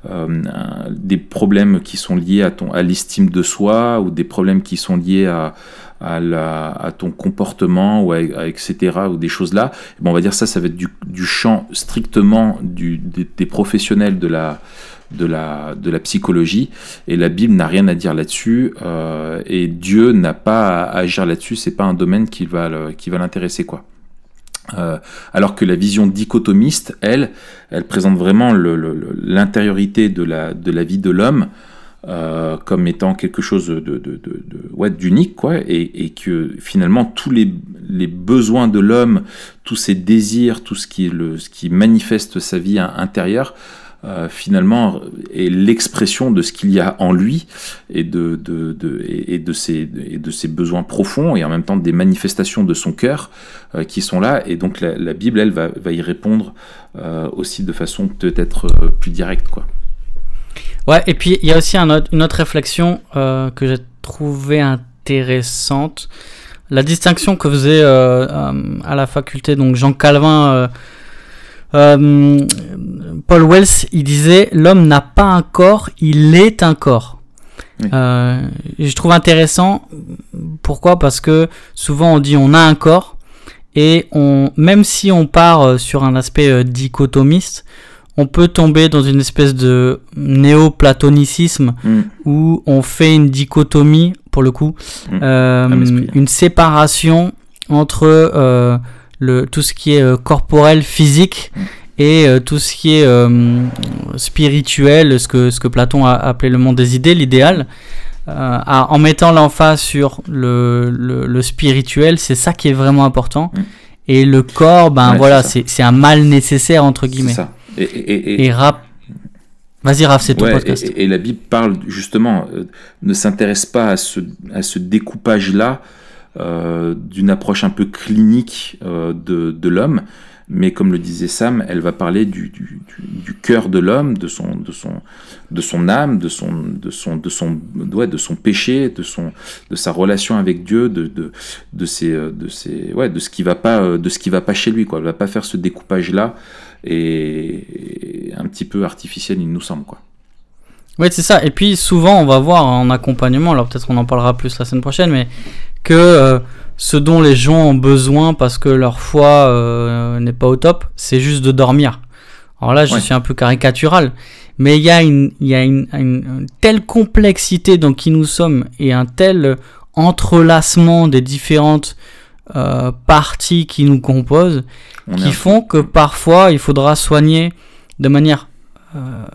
euh, des problèmes qui sont liés à ton à l'estime de soi ou des problèmes qui sont liés à à, ton comportement ou etc ou des choses là ben on va dire ça ça va être du, champ strictement du, des professionnels de la de la, de la psychologie, et la Bible n'a rien à dire là-dessus, euh, et Dieu n'a pas à agir là-dessus, c'est pas un domaine qui va, l'intéresser, quoi. Euh, alors que la vision dichotomiste, elle, elle présente vraiment l'intériorité de la, de la vie de l'homme euh, comme étant quelque chose de, de, d'unique, quoi, et, et, que finalement tous les, les besoins de l'homme, tous ses désirs, tout ce qui, le, ce qui manifeste sa vie intérieure, euh, finalement est l'expression de ce qu'il y a en lui et de, de, et, de ses, et de ses besoins profonds et en même temps des manifestations de son cœur euh, qui sont là. Et donc la, Bible, elle, va, va y répondre euh, aussi de façon peut-être plus directe. Quoi. Ouais, et puis il y a aussi un autre, une autre réflexion que j'ai trouvée intéressante. La distinction que faisait à la faculté donc Jean Calvin euh, Paul Wells, il disait l'homme n'a pas un corps, il est un corps. Euh, je trouve intéressant. Pourquoi? Parce que souvent on dit on a un corps et on, même si on part euh, sur un aspect dichotomiste, on peut tomber dans une espèce de néo-platonicisme mm. où on fait une dichotomie, pour le coup, mm. une séparation entre le, tout ce qui est euh, corporel, physique, et euh, tout ce qui est euh, spirituel, ce que, ce que Platon a appelé le monde des idées, l'idéal. en mettant l'emphase sur le, le, spirituel, c'est ça qui est vraiment important. Mm. Et le corps, ben voilà, c'est un mal nécessaire, entre guillemets. Ça. Et, et, et, rap. Vas-y, Raph, c'est ton podcast. Et, la Bible parle justement, ne s'intéresse pas à ce, à ce découpage-là d'une approche un peu clinique euh, de, de l'homme, mais comme le disait Sam, elle va parler du, du, cœur de l'homme, de son, de, son, de son âme, de son, de son, de son, ouais, de son péché, de, son, de sa relation avec Dieu, de, de, de, ses, de, ses, ouais, de ce qui va pas, de ce qui va pas chez lui. Quoi. Elle va pas faire ce découpage-là et, un petit peu artificiel, il nous semble. Quoi. Oui, c'est ça. Et puis souvent, on va voir en accompagnement, alors peut-être on en parlera plus la semaine prochaine, mais que euh, ce dont les gens ont besoin parce que leur foi euh, n'est pas au top, c'est juste de dormir. Alors là, je suis un peu caricatural, mais il y a, une, y a une, telle complexité dans qui nous sommes et un tel entrelacement des différentes euh, parties qui nous composent qui font que parfois il faudra soigner de manière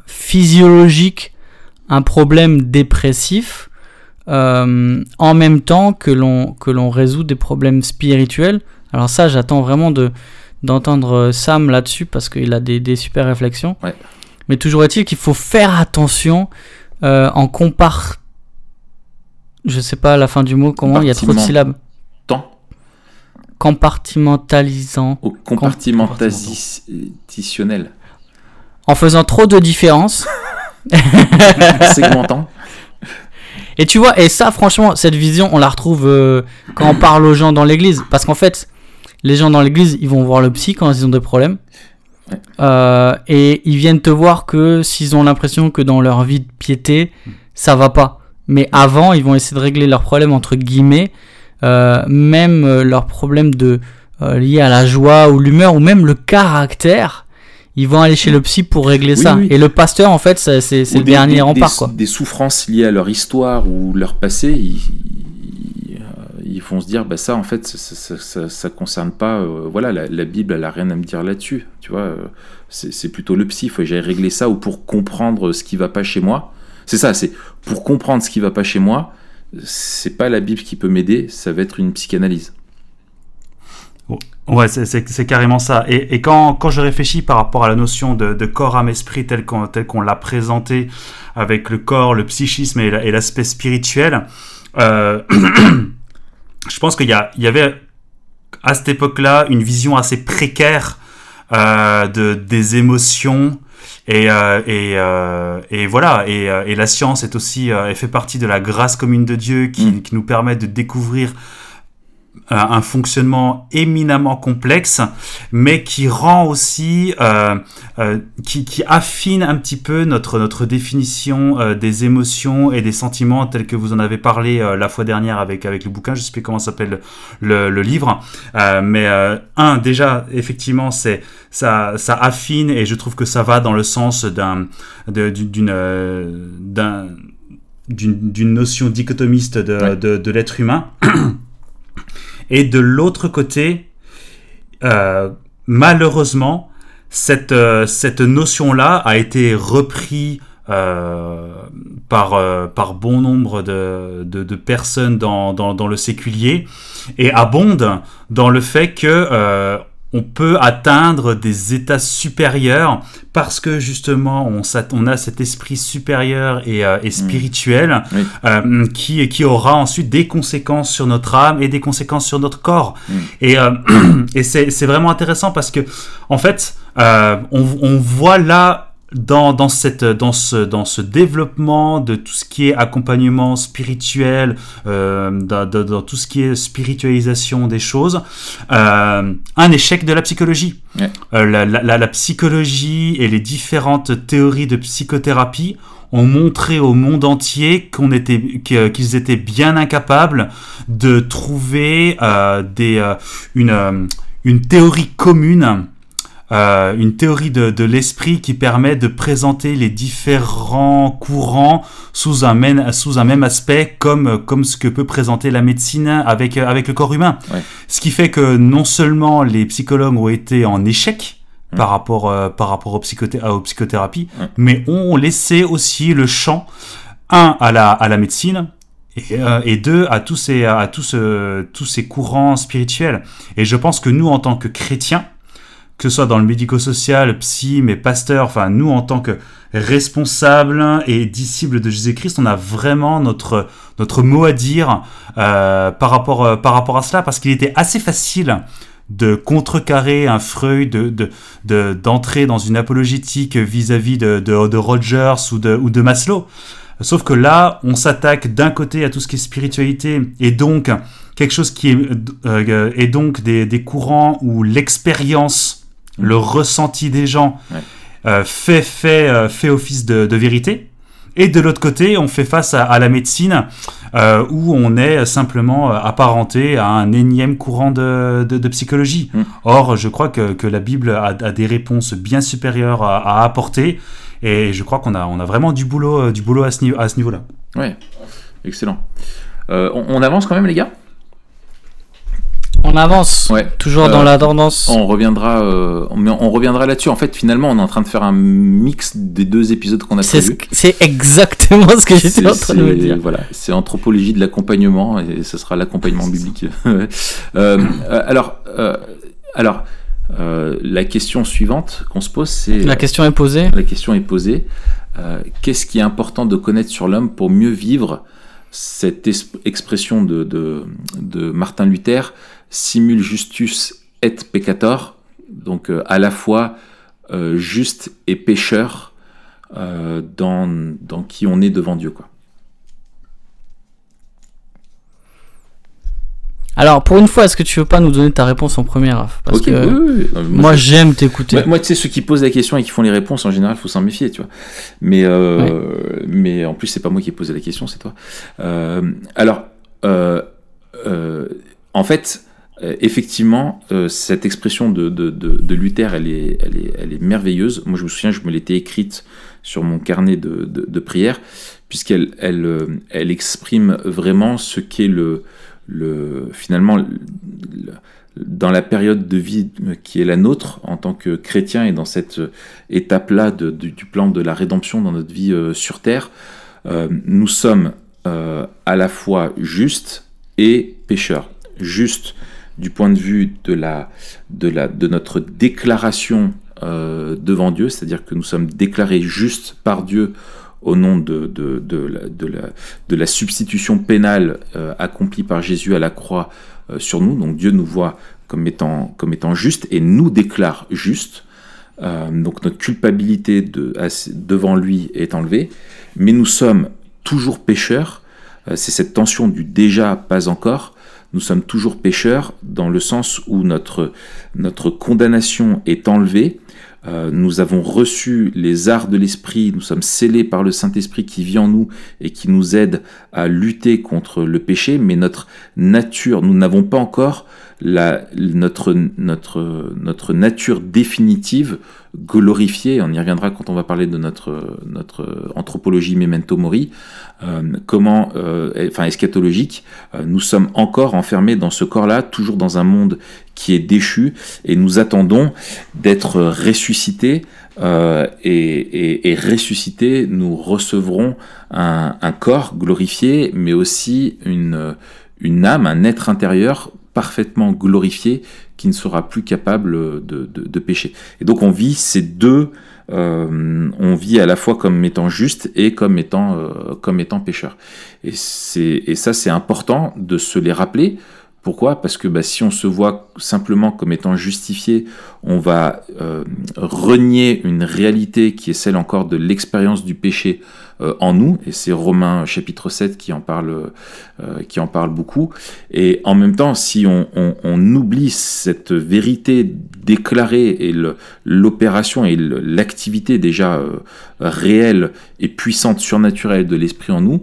physiologique un problème dépressif euh, en même temps que l'on que l'on résout des problèmes spirituels. Alors ça, j'attends vraiment de d'entendre Sam là-dessus parce qu'il a des, des, super réflexions. Ouais. Mais toujours est-il qu'il faut faire attention euh, en compare. Je sais pas la fin du mot comment. Il y a trop de syllabes. Temps. Compartimentalisant. Compartimentationnel. En faisant trop de différences. Segmentant. Et tu vois, et ça, franchement, cette vision, on la retrouve euh, quand on parle aux gens dans l'église. Parce qu'en fait, les gens dans l'église, ils vont voir le psy quand ils ont des problèmes. Euh, et ils viennent te voir que s'ils ont l'impression que dans leur vie de piété, ça va pas. Mais avant, ils vont essayer de régler leurs problèmes, entre guillemets, euh, même leurs problèmes de, liés à la joie ou l'humeur, ou même le caractère. Ils vont aller chez le psy pour régler Oui, ça. oui. Et le pasteur, en fait, c'est le des- dernier des- rempart, des, quoi. Des souffrances liées à leur histoire ou leur passé, ils, vont se dire, bah ça en fait, ça, ça, ça, ça concerne pas, euh, voilà, la, la Bible, elle a rien à me dire là-dessus, tu vois. euh, c'est plutôt le psy, il faut que j'aille régler ça ou pour comprendre ce qui va pas chez moi. C'est ça, c'est pour comprendre ce qui va pas chez moi. C'est pas la Bible qui peut m'aider, ça va être une psychanalyse. Ouais, c'est- carrément ça. Et, et quand, quand je réfléchis par rapport à la notion de, de corps, âme, esprit tel qu'on l'a présenté avec le corps, le psychisme et la- et l'aspect spirituel, euh, je pense qu'il y, y avait à cette époque-là une vision assez précaire euh, de, des émotions. Et, euh, et, euh, et voilà, et, et la science est aussi, elle fait partie de la grâce commune de Dieu qui, Mm. qui nous permet de découvrir un fonctionnement éminemment complexe, mais qui rend aussi, euh, euh, qui, qui affine un petit peu notre, notre définition euh, des émotions et des sentiments tels que vous en avez parlé la fois dernière avec, avec le bouquin, je sais plus comment s'appelle le, le livre, mais un, déjà, effectivement, c'est ça, ça affine et je trouve que ça va dans le sens d'un, d'une, d'un, d'une, d'une notion dichotomiste de, Ouais. de, de l'être humain. Et de l'autre côté, euh, malheureusement, cette, euh, cette notion-là a été reprise euh, par, par bon nombre de, de, personnes dans, dans, le séculier et abonde dans le fait que on peut atteindre des états supérieurs parce que justement on, a cet esprit supérieur et, euh, et spirituel Oui. euh, qui, qui aura ensuite des conséquences sur notre âme et des conséquences sur notre corps. Mm. Et, euh, et c'est vraiment intéressant parce que, en fait, on, on voit là, dans, dans, cette, dans, ce, dans ce développement de tout ce qui est accompagnement spirituel, euh, dans, dans- tout ce qui est spiritualisation des choses, euh, un échec de la psychologie. Ouais. Euh, la, la- la- psychologie et les différentes théories de psychothérapie ont montré au monde entier qu'on était, qu'ils étaient bien incapables de trouver euh, des, euh, une, une théorie commune, euh, une théorie de, de l'esprit qui permet de présenter les différents courants sous un même, sous un même aspect, comme, comme ce que peut présenter la médecine avec, avec le corps humain. Ouais. Ce qui fait que non seulement les psychologues ont été en échec, Mm. par rapport, euh, par rapport aux, psychothé- aux psychothérapies, Mm. mais ont laissé aussi le champ, un, à la, à la médecine, et, euh, et deux, à tous ces, à tous, tous ces courants spirituels. Et je pense que nous, en tant que chrétiens, que ce soit dans le médico-social, psy, mais pasteur, enfin nous en tant que responsables et disciples de Jésus-Christ, on a vraiment notre, notre mot à dire euh, par, rapport, euh, par rapport à cela, parce qu'il était assez facile de contrecarrer un Freud, de, de, de- d'entrer dans une apologétique vis-à-vis de, de, de Rogers ou de, ou de Maslow. Sauf que là, on s'attaque d'un côté à tout ce qui est spiritualité et donc quelque chose qui est, euh, donc des, des courants où l'expérience, le ressenti des gens Ouais. euh, fait, fait, euh, fait office de, de vérité. Et de l'autre côté, on fait face à, à la médecine euh, où on est simplement apparenté à un énième courant de, de, de psychologie. Mm. Or, je crois que, que la Bible a, a des réponses bien supérieures à, à apporter. Et je crois qu'on a, on a vraiment du boulot, du boulot à ce niveau, à ce niveau-là. Ouais, excellent. On, on avance quand même, les gars? On avance. Ouais. Toujours Euh, dans la tendance. On reviendra, euh, on reviendra là-dessus. En fait, finalement, on est en train de faire un mix des deux épisodes qu'on a prévus. c'est exactement ce que j'étais en train de me dire. Voilà, c'est anthropologie de l'accompagnement et ce sera l'accompagnement biblique. Euh, euh, alors, euh, alors euh, la question suivante qu'on se pose, c'est La question est posée. la question est posée. euh, Qu'est-ce qui est important de connaître sur l'homme pour mieux vivre cette es- expression de, de, de Martin Luther, simul justus et peccator, donc euh, à la fois euh, juste et pécheur euh, dans, dans qui on est devant Dieu. Quoi. Alors, pour une fois, est-ce que tu veux pas nous donner ta réponse en première Parce Ok, que oui, oui, moi, j'aime t'écouter. Moi, moi, tu sais, ceux qui posent la question et qui font les réponses, en général, faut s'en méfier, tu vois. Mais, euh, mais en plus, c'est pas moi qui ai posé la question, c'est toi. Euh, alors, euh, en fait, effectivement, euh, cette expression de, Luther, elle est, merveilleuse. Moi, je me souviens, je me l'étais écrite sur mon carnet de, prière, puisqu'elle elle, euh, elle exprime vraiment ce qu'est le, le, finalement, le- le- dans la période de vie qui est la nôtre en tant que chrétien et dans cette euh, étape-là du, plan de la rédemption dans notre vie euh, sur Terre, euh, nous sommes euh, à la fois justes et pécheurs. Justes du point de vue de, la, notre déclaration euh, devant Dieu, c'est-à-dire que nous sommes déclarés justes par Dieu au nom de, la, substitution pénale euh, accomplie par Jésus à la croix euh, sur nous. Donc Dieu nous voit comme étant, comme étant et nous déclare justes. Euh, donc notre culpabilité devant lui est enlevée. Mais nous sommes toujours pécheurs. C'est cette tension du déjà, pas encore. Nous sommes toujours pécheurs dans le sens où notre, condamnation est enlevée. Euh, nous avons reçu les arts de l'esprit, nous sommes scellés par le Saint-Esprit qui vit en nous et qui nous aide à lutter contre le péché, mais notre nature, nous n'avons pas encore la, notre, notre, notre nature définitive glorifiée, on y reviendra quand on va parler de notre, notre anthropologie memento mori, euh, comment, euh, enfin eschatologique, euh, nous sommes encore enfermés dans ce corps-là, toujours dans un monde qui est déchu, et nous attendons d'être ressuscités, euh, et, et, et ressuscités, nous recevrons un, un corps glorifié, mais aussi une, une âme, un être intérieur parfaitement glorifié qui ne sera plus capable de, pécher. Et donc on vit ces deux, euh, on vit à la fois comme étant juste et comme étant, euh, comme pécheur. Et, et ça c'est important de se les rappeler. Pourquoi? Parce que bah, si on se voit simplement comme étant justifié, on va euh, renier une réalité qui est celle encore de l'expérience du péché en nous, et c'est Romains chapitre 7 qui en parle, euh, qui en parle beaucoup. Et en même temps, si on, oublie cette vérité déclarée et l'opération et l'activité déjà euh, réelle et puissante, surnaturelle de l'esprit en nous,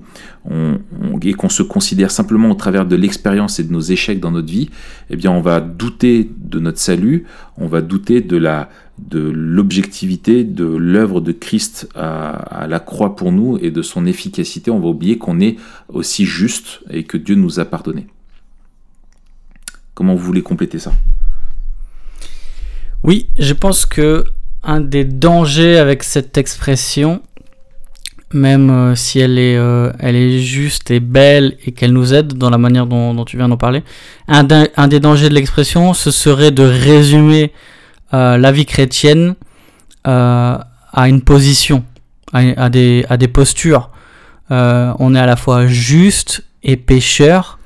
et qu'on se considère simplement au travers de l'expérience et de nos échecs dans notre vie, eh bien on va douter de notre salut, on va douter de la de l'objectivité de l'œuvre de Christ à, la croix pour nous et de son efficacité. On va oublier qu'on est aussi juste et que Dieu nous a pardonné. Comment vous voulez compléter ça? Oui, je pense que un des dangers avec cette expression, même euh, si elle est, euh, elle est juste et belle et qu'elle nous aide dans la manière dont, tu viens d'en parler, un des dangers de l'expression, ce serait de résumer euh, la vie chrétienne euh, à une position, à des, postures. Euh, on est à la fois juste et pécheur.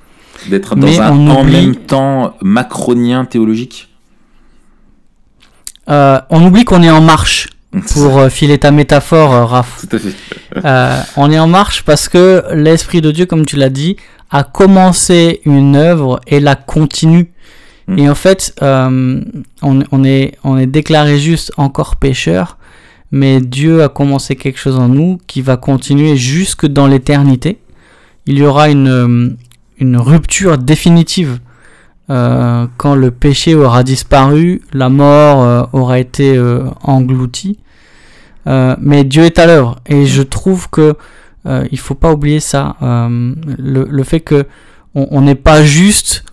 D'être Mais dans un on en oublie- même temps macronien théologique? On oublie qu'on est en marche, pour filer ta métaphore, Raph. Tout à fait. On est en marche parce que l'Esprit de Dieu, comme tu l'as dit, a commencé une œuvre et la continue. Mm. Et en fait, euh, on, est, déclaré juste encore pécheur, mais Dieu a commencé quelque chose en nous qui va continuer jusque dans l'éternité. Il y aura une, rupture définitive euh, quand le péché aura disparu, la mort euh, aura été engloutie. Mais Dieu est à l'œuvre et je trouve que il faut pas oublier ça, le, le fait que on n'est pas juste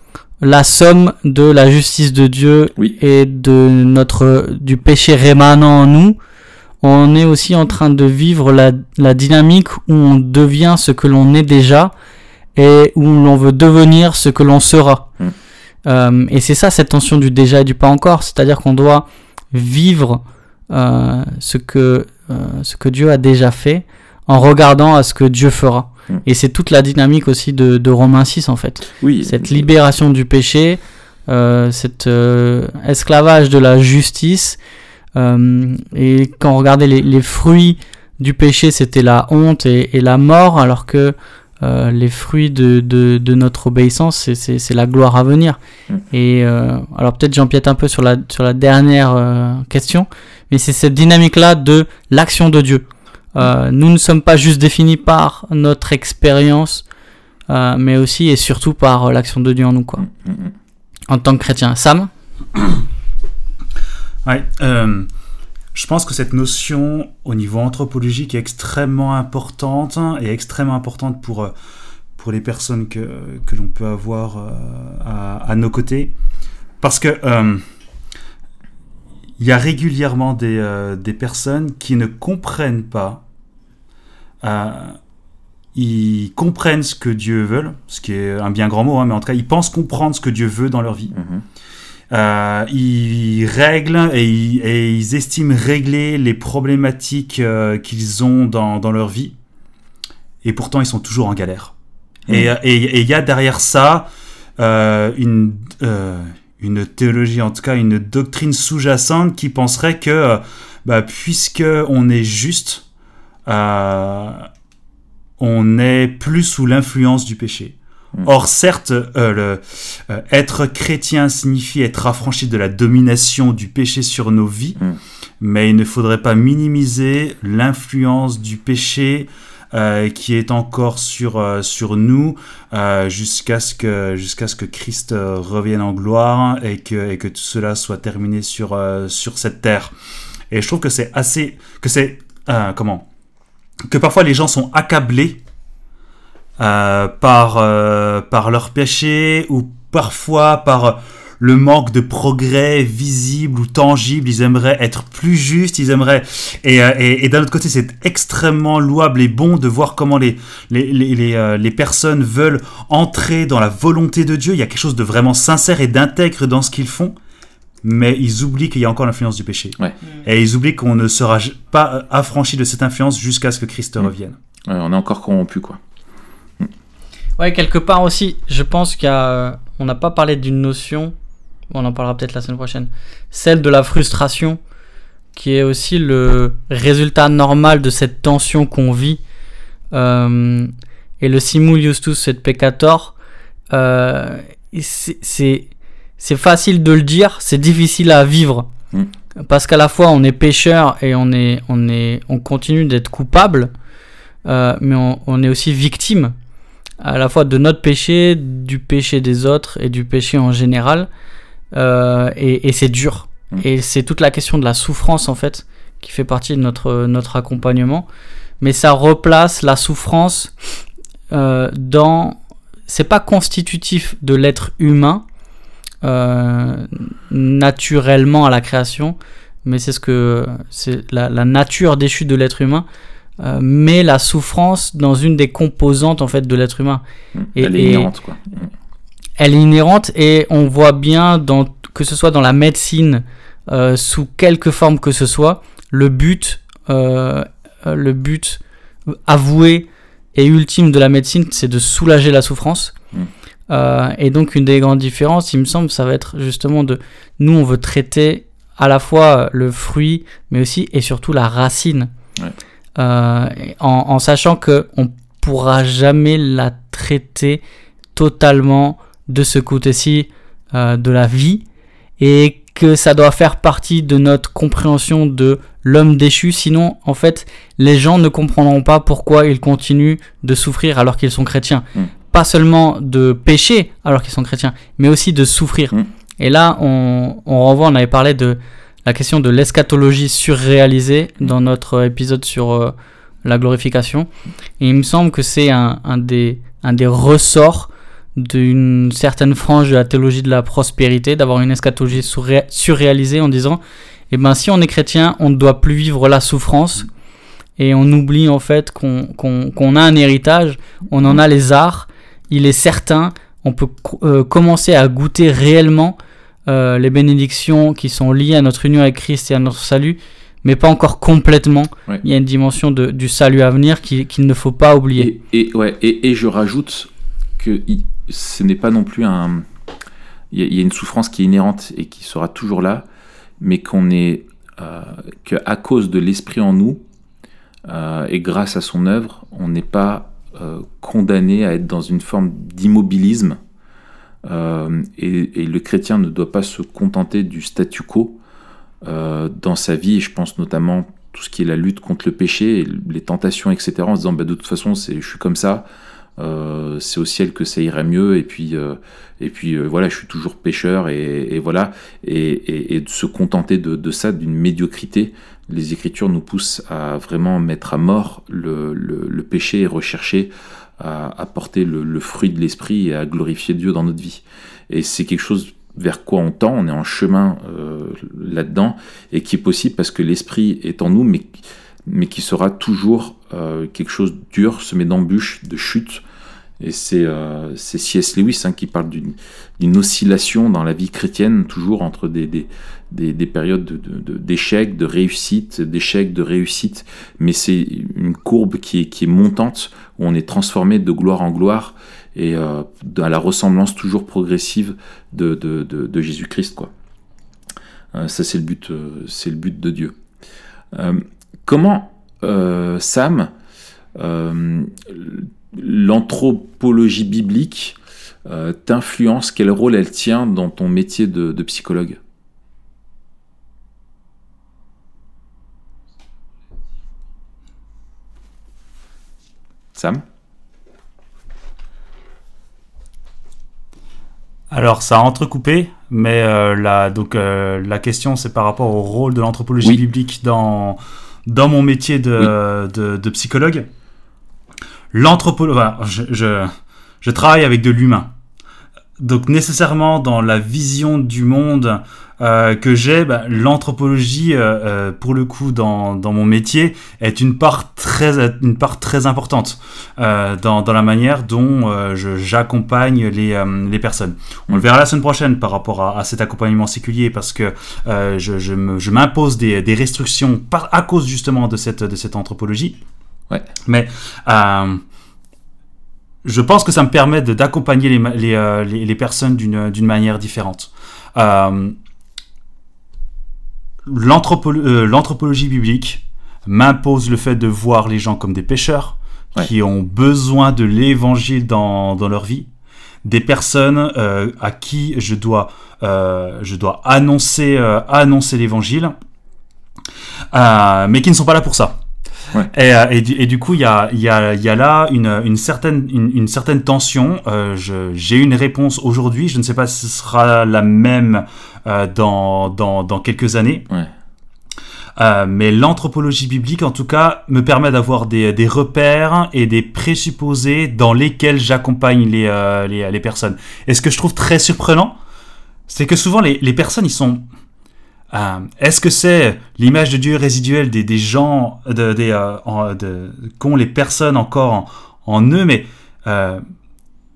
la somme de la justice de Dieu Oui. et de notre du péché rémanent en nous, on est aussi en train de vivre la, la dynamique où on devient ce que l'on est déjà et où l'on veut devenir ce que l'on sera. Mm. Euh, et c'est ça cette tension du déjà et du pas encore, c'est-à-dire qu'on doit vivre euh, ce que euh, ce que Dieu a déjà fait en regardant à ce que Dieu fera. Et c'est toute la dynamique aussi de, de Romains 6 en fait Oui. cette libération du péché, euh, cet euh, esclavage de la justice. euh, et quand on regardait les, les fruits du péché, c'était la honte et, et la mort, alors que euh, les fruits de, de, de notre obéissance, c'est- la gloire à venir. Mm. Et euh, alors peut-être j'empiète un peu sur la, sur la dernière euh, question, mais c'est cette dynamique-là de l'action de Dieu. Euh, nous ne sommes pas juste définis par notre expérience, euh, mais aussi et surtout par euh, l'action de Dieu en nous, quoi, Mm, mm, en tant que chrétien. Sam Ouais, euh, je pense que cette notion au niveau anthropologique est extrêmement importante hein, et extrêmement importante pour, pour les personnes que, que l'on peut avoir euh, à, à nos côtés. Parce que euh, il y a régulièrement des, euh, des personnes qui ne comprennent pas. euh, ils comprennent ce que Dieu veut, ce qui est un bien grand mot, hein, mais en tout cas, ils pensent comprendre ce que Dieu veut dans leur vie. mhm. Euh, ils règlent et ils, et ils estiment régler les problématiques qu'ils ont dans, dans leur vie. Et pourtant, ils sont toujours en galère. Et euh, et- et il y a derrière ça une, une théologie, en tout cas une doctrine sous-jacente qui penserait que, euh, bah, puisque on est juste, euh, on est plus sous l'influence du péché. Mm. Or, certes, euh, le, euh, être chrétien signifie être affranchi de la domination du péché sur nos vies, Mm. mais il ne faudrait pas minimiser l'influence du péché qui est encore sur, euh, sur nous euh, jusqu'à ce, que, ce que Christ euh, revienne en gloire et que, et que tout cela soit terminé sur, euh, sur cette terre. Et je trouve que c'est assez... que c'est... euh, comment Que parfois les gens sont accablés euh, par, euh, par leur péché ou parfois par le manque de progrès visible ou tangible. Ils aimeraient être plus justes, ils aimeraient... Et, euh, et, et d'un autre côté, c'est extrêmement louable et bon de voir comment les, les, les, les, euh, les personnes veulent entrer dans la volonté de Dieu. Il y a quelque chose de vraiment sincère et d'intègre dans ce qu'ils font. Mais ils oublient qu'il y a encore l'influence du péché. Ouais. Et ils oublient qu'on ne sera pas affranchi de cette influence jusqu'à ce que Christ Mm. revienne. Ouais, on est encore corrompu, quoi. Ouais, quelque part aussi, je pense qu'il y a. euh, On n'a pas parlé d'une notion, on en parlera peut-être la semaine prochaine, celle de la frustration, qui est aussi le résultat normal de cette tension qu'on vit. Euh, et le simul justus et peccator, euh, c'est- facile de le dire, c'est difficile à vivre. Mm. Parce qu'à la fois on est pécheur et on, est, on, est, on continue d'être coupable, euh, mais on, on est aussi victime à la fois de notre péché, du péché des autres et du péché en général. Euh, et et c'est dur. Mm. Et c'est toute la question de la souffrance en fait qui fait partie de notre, notre accompagnement. Mais ça replace la souffrance euh, dans... C'est pas constitutif de l'être humain euh, naturellement à la création, mais c'est ce que c'est la, la nature déchue de l'être humain euh, met la souffrance dans une des composantes en fait de l'être humain. Mm. Et- Elle est et- inhérente, quoi. Elle est inhérente et on voit bien dans que ce soit dans la médecine euh, sous quelque forme que ce soit, le but, euh, le but avoué et ultime de la médecine, c'est de soulager la souffrance. Mm. Euh, et donc une des grandes différences, il me semble, ça va être justement de nous, on veut traiter à la fois le fruit, mais aussi et surtout la racine, Ouais. En, en sachant que on pourra jamais la traiter totalement de ce côté-ci euh, de la vie et que ça doit faire partie de notre compréhension de l'homme déchu. Sinon, en fait, les gens ne comprendront pas pourquoi ils continuent de souffrir alors qu'ils sont chrétiens. Mm. Pas seulement de pécher alors qu'ils sont chrétiens, mais aussi de souffrir. Mm. Et là, on, on renvoie, on avait parlé de la question de l'eschatologie surréalisée dans notre épisode sur euh, la glorification. Et il me semble que c'est un, un des, un des ressorts d'une certaine frange de la théologie de la prospérité, d'avoir une eschatologie surréalisée en disant, eh ben si on est chrétien, on ne doit plus vivre la souffrance, et on oublie en fait qu'on a un héritage, on en a les arts, il est certain, on peut euh, commencer à goûter réellement euh, les bénédictions qui sont liées à notre union avec Christ et à notre salut, mais pas encore complètement. Il y a une dimension de, du salut à venir qu'il ne faut pas oublier. Et, ouais, et, je rajoute que ce n'est pas non plus un... Il y, a une souffrance qui est inhérente et qui sera toujours là, mais qu'on est... Euh, qu'à cause de l'esprit en nous, euh, et grâce à son œuvre, on n'est pas euh, condamné à être dans une forme d'immobilisme. Et, le chrétien ne doit pas se contenter du statu quo dans sa vie. Je pense notamment tout ce qui est la lutte contre le péché, les tentations, etc. En se disant bah, de toute façon, je suis comme ça. C'est au ciel que ça irait mieux et puis et puis voilà je suis toujours pécheur et, voilà et, de se contenter de, ça d'une médiocrité les Écritures nous poussent à vraiment mettre à mort le, péché et rechercher à, porter le, fruit de l'esprit et à glorifier Dieu dans notre vie. Et c'est quelque chose vers quoi on tend, on est en chemin euh, là-dedans, et qui est possible parce que l'esprit est en nous, mais, mais qui sera toujours euh, quelque chose de dur, semé d'embûches, de chutes, et c'est euh, C.S. Lewis hein, qui parle d'une oscillation dans la vie chrétienne, toujours entre des, des, des, périodes d'échecs, de, réussite, d'échecs, de réussite. Mais c'est une courbe qui est, montante, où on est transformé de gloire en gloire et euh, à la ressemblance toujours progressive de, Jésus-Christ. Euh, ça, c'est le, but, euh, c'est le but de Dieu. Euh, comment, Sam, l'anthropologie biblique euh, t'influence Quel rôle elle tient dans ton métier de, psychologue? Sam? Alors, ça a entrecoupé, mais euh, la, donc, euh, la question, c'est par rapport au rôle de l'anthropologie biblique dans, dans mon métier de, de psychologue l'anthropologie, je, je, travaille avec de l'humain. Donc nécessairement dans la vision du monde euh, que j'ai, bah, l'anthropologie, euh, euh, pour le coup, dans, dans, mon métier, est une part très, une part très importante dans, dans, la manière dont j'accompagne les, les, personnes. On le verra la semaine prochaine par rapport à, à cet accompagnement séculier parce que je, je m'impose des, des, restrictions par, à cause justement de cette, de cette anthropologie. Ouais. Mais euh, je pense que ça me permet d'accompagner les, les, euh, les, les, personnes d'une manière différente. Euh, L'anthropologie biblique m'impose le fait de voir les gens comme des pécheurs qui ont besoin de l'évangile dans, dans, leur vie, des personnes euh, à qui je dois, euh, je dois annoncer, euh, annoncer l'évangile, mais qui ne sont pas là pour ça. Euh, et, et, du, coup, il y a, y, a, y a, là une, une certaine, une, certaine tension. Euh, J'ai une réponse aujourd'hui. Je ne sais pas si ce sera la même euh, dans, dans, dans, quelques années. Ouais. Euh, mais l'anthropologie biblique, en tout cas, me permet d'avoir des, des, repères et des présupposés dans lesquels j'accompagne les, les, les, personnes. Et ce que je trouve très surprenant, c'est que souvent les, les personnes, ils sont euh, est-ce que c'est l'image de Dieu résiduelle des, gens, de, des, euh, qu'ont les personnes encore en, eux, mais euh,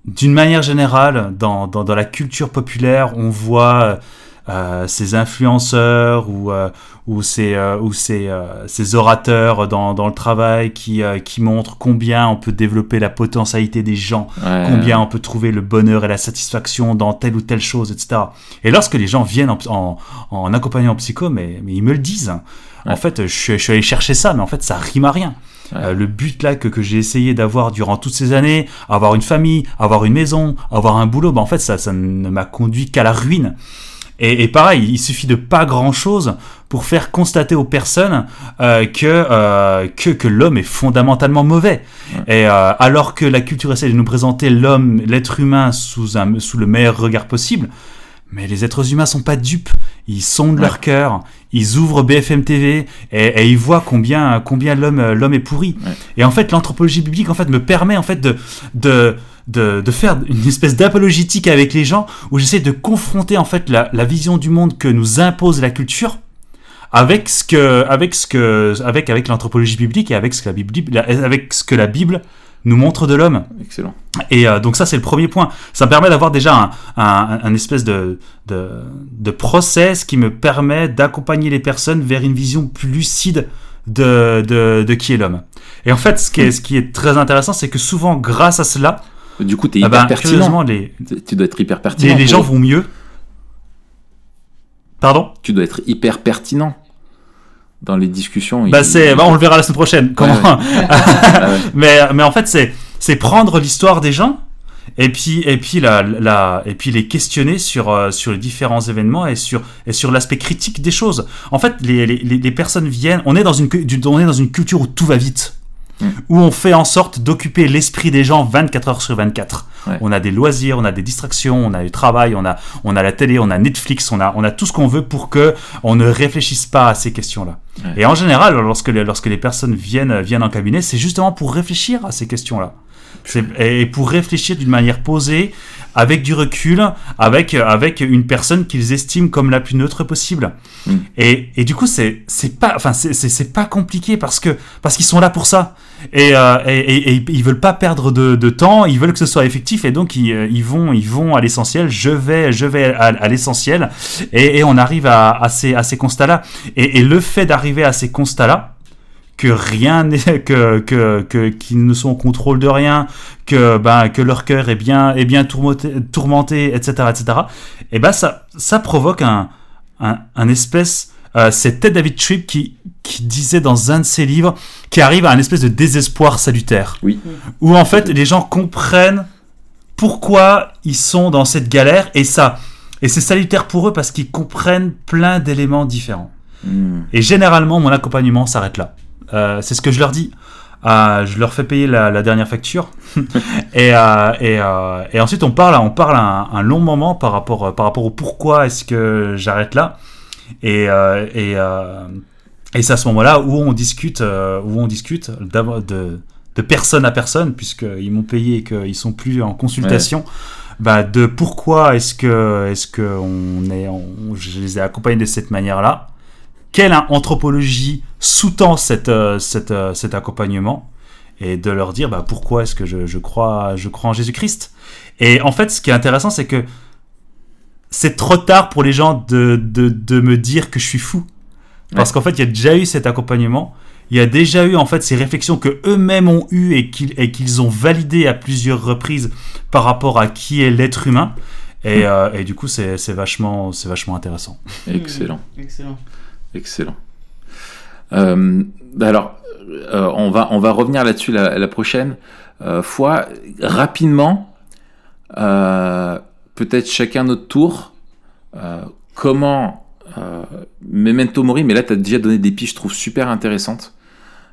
d'une manière générale, dans, la culture populaire, on voit ces influenceurs ou, euh, ou, ces, euh, ou ces, ces, orateurs dans, dans, le travail qui, qui montrent combien on peut développer la potentialité des gens, combien on peut trouver le bonheur et la satisfaction dans telle ou telle chose, etc. Et lorsque les gens viennent en, en, en accompagnant en psycho, mais, mais, ils me le disent. En fait, je, je, suis allé chercher ça, mais en fait, ça rime à rien. le but là que, que j'ai essayé d'avoir durant toutes ces années, avoir une famille, avoir une maison, avoir un boulot, bah en fait ça, ça ne m'a conduit qu'à la ruine. Et, pareil, il suffit de pas grand-chose pour faire constater aux personnes euh, que, euh, que, que l'homme est fondamentalement mauvais. Et euh, alors que la culture essaie de nous présenter l'homme, l'être humain sous, un, sous le meilleur regard possible, mais les êtres humains sont pas dupes. Ils sondent leur cœur, ils ouvrent BFM TV et, et ils voient combien, combien l'homme, l'homme est pourri. Et en fait, l'anthropologie biblique en fait me permet en fait de, de de, de faire une espèce d'apologétique avec les gens où j'essaie de confronter en fait la, la vision du monde que nous impose la culture avec ce que avec ce que avec avec l'anthropologie biblique et avec ce que la Bible avec ce que la Bible nous montre de l'homme. Excellent. Et euh, donc ça c'est le premier point. Ça me permet d'avoir déjà un, un, un, espèce de, de de process qui me permet d'accompagner les personnes vers une vision plus lucide de de, de qui est l'homme. Et en fait ce qui est ce qui est très intéressant c'est que souvent grâce à cela du coup, tu es ah hyper ben, pertinent. les, Tu dois être hyper pertinent. les, gens eux. vont mieux. Pardon? Tu dois être hyper pertinent dans les discussions. Bah Il- bah, on le verra la semaine prochaine. Comment ouais. Ah ouais. mais, mais en fait, c'est, prendre l'histoire des gens et puis, et puis, la, la, et puis les questionner sur, euh, sur les différents événements et sur, et sur l'aspect critique des choses. En fait, les, les, les personnes viennent. On est, dans une, on est dans une culture où tout va vite. Mm. Où on fait en sorte d'occuper l'esprit des gens 24 heures sur 24. Ouais. On a des loisirs, on a des distractions, on a du travail, on a, on a la télé, on a Netflix, on a, on a tout ce qu'on veut pour que on ne réfléchisse pas à ces questions-là. Ouais. Et en général, lorsque les, lorsque les personnes viennent, viennent en cabinet, c'est justement pour réfléchir à ces questions-là. Et pour réfléchir d'une manière posée, avec du recul, avec, avec une personne qu'ils estiment comme la plus neutre possible. Mm. Et, et du coup, c'est c'est pas, enfin, c'est- c'est pas compliqué parce que parce qu'ils sont là pour ça. Et, euh, et, et- et ils veulent pas perdre de, de temps, ils veulent que ce soit effectif et donc ils, euh, ils vont ils vont à l'essentiel. Je vais je vais à, à l'essentiel et, et on arrive à, à ces à ces constats-là. Et, et le fait d'arriver à ces constats-là, que rien n'est que que que qu'ils ne sont au contrôle de rien, que ben que leur cœur est bien est bien tourmenté, tourmenté etc etc. Et ben ça ça provoque un un, un espèce euh, c'est Ted David Tripp qui qui disait dans un de ses livres qui arrive à un espèce de désespoir salutaire Oui. où en fait les gens comprennent pourquoi ils sont dans cette galère et ça et c'est salutaire pour eux parce qu'ils comprennent plein d'éléments différents. Hmm. Et généralement, mon accompagnement s'arrête là. Euh, c'est ce que je leur dis. Euh, je leur fais payer la, la dernière facture. et, euh, et, euh, et ensuite, on parle, on parle un, un long moment par rapport, par rapport au pourquoi est-ce que j'arrête là. Et, et, et c'est à ce moment-là où on discute, où on discute de, de personne à personne, puisqu'ils m'ont payé et qu'ils sont plus en consultation. Bah, de pourquoi est-ce que, est-ce que on est, on- je les ai accompagnés de cette manière-là quelle anthropologie sous-tend cette, euh, cette, euh, cet accompagnement et de leur dire bah, pourquoi est-ce que je, je, crois, je crois en Jésus-Christ. Et en fait, ce qui est intéressant, c'est que c'est trop tard pour les gens de, de, de me dire que je suis fou. Parce qu'en fait, il y a déjà eu cet accompagnement. Il y a déjà eu en fait ces réflexions que eux-mêmes ont eues et qu'ils et qu'ils ont validées à plusieurs reprises par rapport à qui est l'être humain. Et, euh, et du coup, c'est c'est vachement, c'est vachement intéressant. Excellent. Excellent. Excellent. Euh, alors, euh, on, va, revenir là-dessus la, prochaine euh, fois. Rapidement, peut-être chacun notre tour, comment Memento Mori, mais là tu as déjà donné des pistes, je trouve super intéressantes.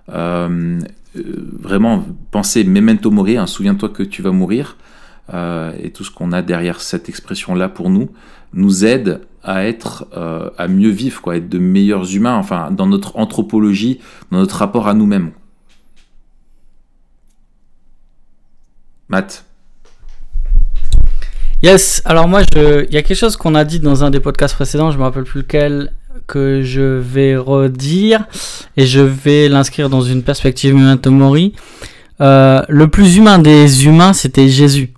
Vraiment, penser Memento Mori, hein, souviens-toi que tu vas mourir, euh, et tout ce qu'on a derrière cette expression-là pour nous, nous aide à être, euh, à mieux vivre, quoi, à être de meilleurs humains, enfin, dans notre anthropologie, dans notre rapport à nous-mêmes. Matt. Yes, alors moi, il y a quelque chose qu'on a dit dans un des podcasts précédents, je me rappelle plus lequel, que je vais redire, et je vais l'inscrire dans une perspective Memento Mori. Euh, le plus humain des humains, c'était Jésus.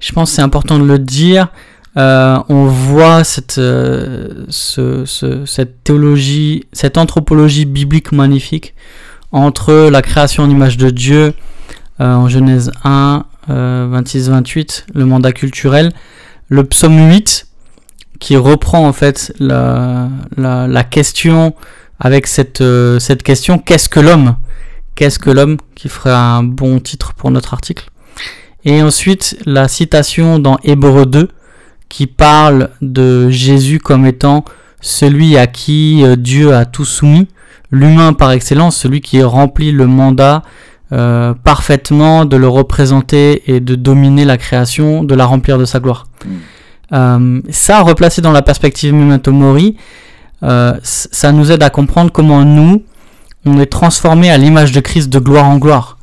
Je pense que c'est important de le dire. Euh, on voit cette, euh, ce, ce- cette théologie, cette anthropologie biblique magnifique entre la création en image de Dieu euh, en Genèse 1, 26-28, le mandat culturel, le psaume 8 qui reprend en fait la, la, la question avec cette, euh, cette question qu'est-ce que l'homme? Qu'est-ce que l'homme qui ferait un bon titre pour notre article? Et ensuite la citation dans Hébreu 2 qui parle de Jésus comme étant celui à qui euh, Dieu a tout soumis, l'humain par excellence, celui qui remplit le mandat euh, parfaitement de le représenter et de dominer la création, de la remplir de sa gloire. Mm. Euh, ça, replacé dans la perspective Memento Mori, euh, ça nous aide à comprendre comment nous, on est transformé à l'image de Christ de gloire en gloire.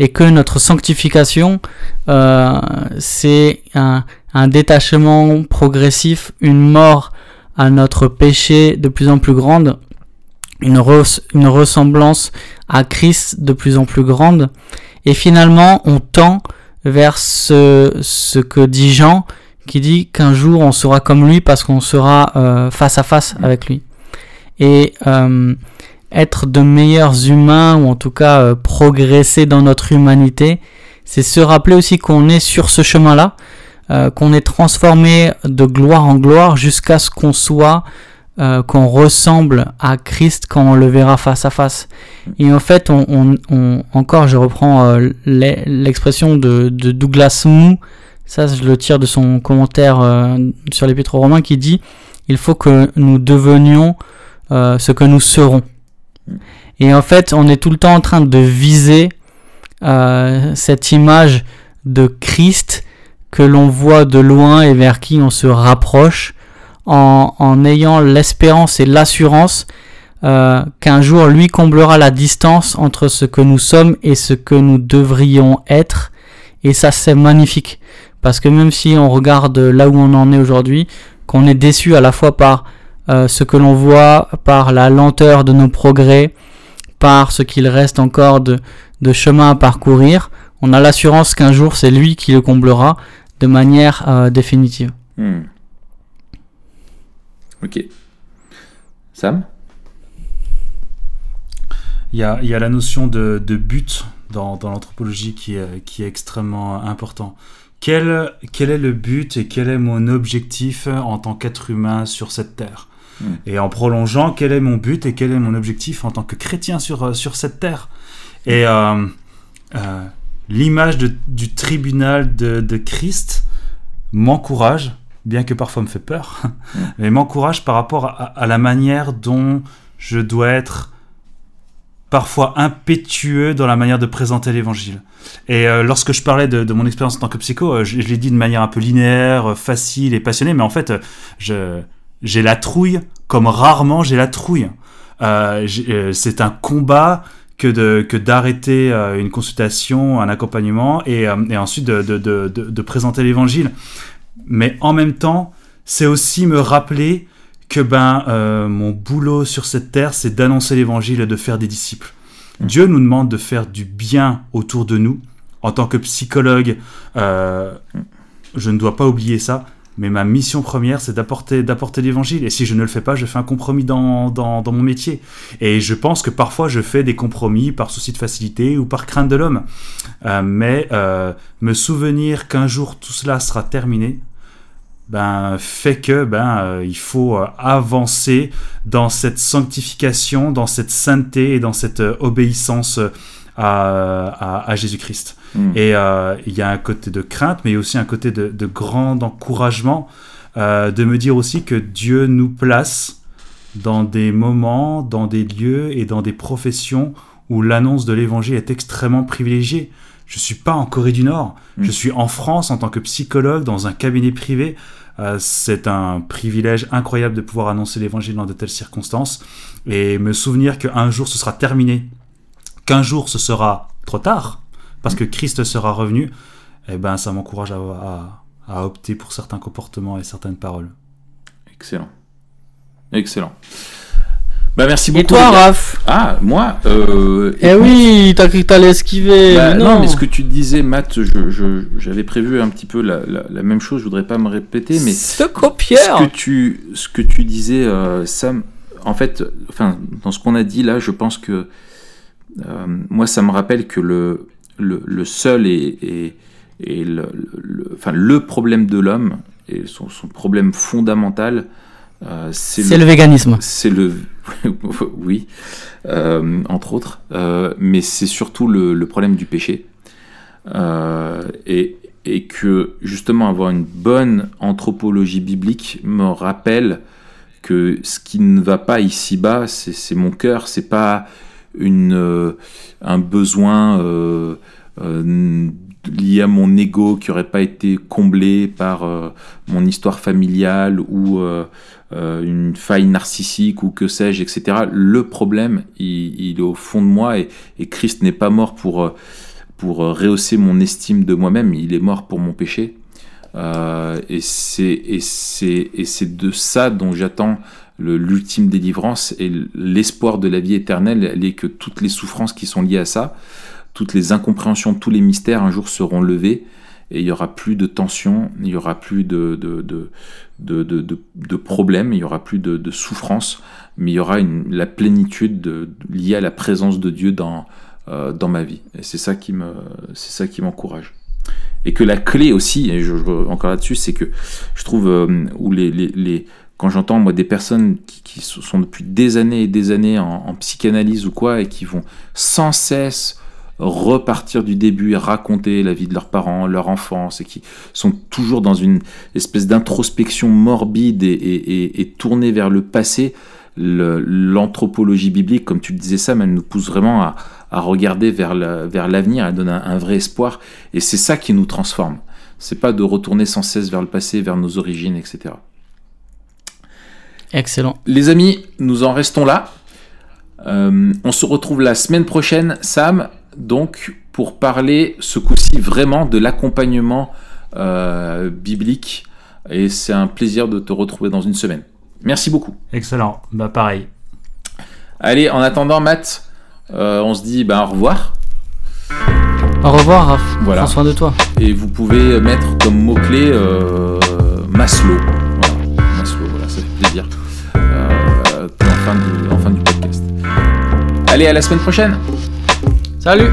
Et que notre sanctification, euh, c'est un, un détachement progressif, une mort à notre péché de plus en plus grande, une, ressemblance à Christ de plus en plus grande, et finalement on tend vers ce, ce que dit Jean, qui dit qu'un jour on sera comme lui parce qu'on sera euh, face à face avec lui. Et euh, être de meilleurs humains, ou en tout cas euh, progresser dans notre humanité, c'est se rappeler aussi qu'on est sur ce chemin-là, qu'on est transformé de gloire en gloire jusqu'à ce qu'on soit qu'on ressemble à Christ quand on le verra face à face. Et en fait, on, on, encore, je reprends l'expression de, de, Douglas Moo, ça, je le tire de son commentaire euh, sur l'Épître aux Romains qui dit il faut que nous devenions euh, ce que nous serons. Et en fait, on est tout le temps en train de viser euh, cette image de Christ que l'on voit de loin et vers qui on se rapproche en, en ayant l'espérance et l'assurance qu'un jour lui comblera la distance entre ce que nous sommes et ce que nous devrions être. Et ça, c'est magnifique. Parce que même si on regarde là où on en est aujourd'hui, qu'on est déçu à la fois par euh, ce que l'on voit, par la lenteur de nos progrès, par ce qu'il reste encore de, chemin à parcourir, on a l'assurance qu'un jour c'est lui qui le comblera de manière euh, définitive. Hmm. Ok. Sam? Il y, a, la notion de, but dans, l'anthropologie qui est, qui est extrêmement important quel, quel est le but et quel est mon objectif en tant qu'être humain sur cette terre? Hmm. Et en prolongeant, quel est mon but et quel est mon objectif en tant que chrétien sur, euh, sur cette terre? Et euh, euh, l'image du tribunal de, de Christ m'encourage, bien que parfois me fait peur, mais m'encourage par rapport à, la manière dont je dois être parfois impétueux dans la manière de présenter l'évangile. Et lorsque je parlais de, mon expérience en tant que psycho, je, l'ai dit de manière un peu linéaire, facile et passionnée, mais en fait, je, j'ai la trouille comme rarement j'ai la trouille. c'est un combat que de que d'arrêter une consultation, un accompagnement et, ensuite de, de, de, présenter l'évangile. Mais en même temps, c'est aussi me rappeler que ben euh, mon boulot sur cette terre, c'est d'annoncer l'évangile et de faire des disciples. Dieu nous demande de faire du bien autour de nous. En tant que psychologue, euh, je ne dois pas oublier ça. Mais ma mission première, c'est d'apporter, l'évangile. Et si je ne le fais pas, je fais un compromis dans, mon métier. Et je pense que parfois, je fais des compromis par souci de facilité ou par crainte de l'homme. Euh, mais me souvenir qu'un jour tout cela sera terminé, ben, fait que ben, euh, il faut euh, avancer dans cette sanctification, dans cette sainteté et dans cette euh, obéissance à, Jésus-Christ. Hmm. Et il y a un côté de crainte, mais il y a aussi un côté de, de grand encouragement de me dire aussi que Dieu nous place dans des moments, dans des lieux et dans des professions où l'annonce de l'évangile est extrêmement privilégiée. Je suis pas en Corée du Nord, hmm. je suis en France en tant que psychologue dans un cabinet privé euh, c'est un privilège incroyable de pouvoir annoncer l'évangile dans de telles circonstances et me souvenir qu'un jour ce sera terminé, qu'un jour ce sera trop tard, parce que Christ sera revenu, eh ben ça m'encourage à, opter pour certains comportements et certaines paroles. Excellent. Excellent. Bah merci beaucoup. Et toi, Raph Ah, moi euh, Eh oui, t'as cru que t'allais esquiver. Bah, non. mais ce que tu disais, Matt, j'avais prévu un petit peu la, même chose, je voudrais pas me répéter, mais. Ce copieur Ce que tu, ce que tu disais, euh, Sam, en fait, enfin, dans ce qu'on a dit là, je pense que. Euh, moi, ça me rappelle que le, le, seul et, et, le, enfin, le problème de l'homme, et son, son problème fondamental, euh, c'est le, véganisme. C'est le, oui, euh, entre autres, euh, mais c'est surtout le, problème du péché. et, et, que justement avoir une bonne anthropologie biblique me rappelle que ce qui ne va pas ici-bas, c'est mon cœur, c'est pas une, un besoin lié à mon ego qui aurait pas été comblé par mon histoire familiale ou euh, une faille narcissique ou que sais-je, etc. Le problème, il, est au fond de moi et, Christ n'est pas mort pour, euh, pour rehausser mon estime de moi-même. Il est mort pour mon péché. Euh, et c'est de ça dont j'attends l'ultime délivrance et l'espoir de la vie éternelle, elle est que toutes les souffrances qui sont liées à ça, toutes les incompréhensions, tous les mystères un jour seront levés et il n'y aura plus de tension, il n'y aura plus de, de, de, de, problèmes, il n'y aura plus de, souffrance, mais il y aura la plénitude liée à la présence de Dieu dans, euh, dans ma vie. Et c'est ça qui me, m'encourage. Et que la clé aussi, et je, encore là-dessus, c'est que je trouve euh, où les, les quand j'entends moi des personnes qui, sont depuis des années et des années en, psychanalyse ou quoi et qui vont sans cesse repartir du début et raconter la vie de leurs parents, leur enfance, et qui sont toujours dans une espèce d'introspection morbide et, tournée vers le passé, l'anthropologie biblique, comme tu le disais ça, elle nous pousse vraiment à, à regarder vers l'avenir, elle donne un, vrai espoir, et c'est ça qui nous transforme. C'est pas de retourner sans cesse vers le passé, vers nos origines, etc. Excellent. Les amis, nous en restons là. Euh, on se retrouve la semaine prochaine, Sam, donc pour parler ce coup-ci vraiment de l'accompagnement euh, biblique. Et c'est un plaisir de te retrouver dans une semaine. Merci beaucoup. Excellent. Bah pareil. Allez, en attendant, Matt, euh, on se dit bah, au revoir. Au revoir, Raph. Voilà. Prends soin de toi. Et vous pouvez mettre comme mot-clé euh, Maslow. Voilà, Maslow, voilà, ça fait plaisir. En fin, du, podcast. Allez, à la semaine prochaine. Salut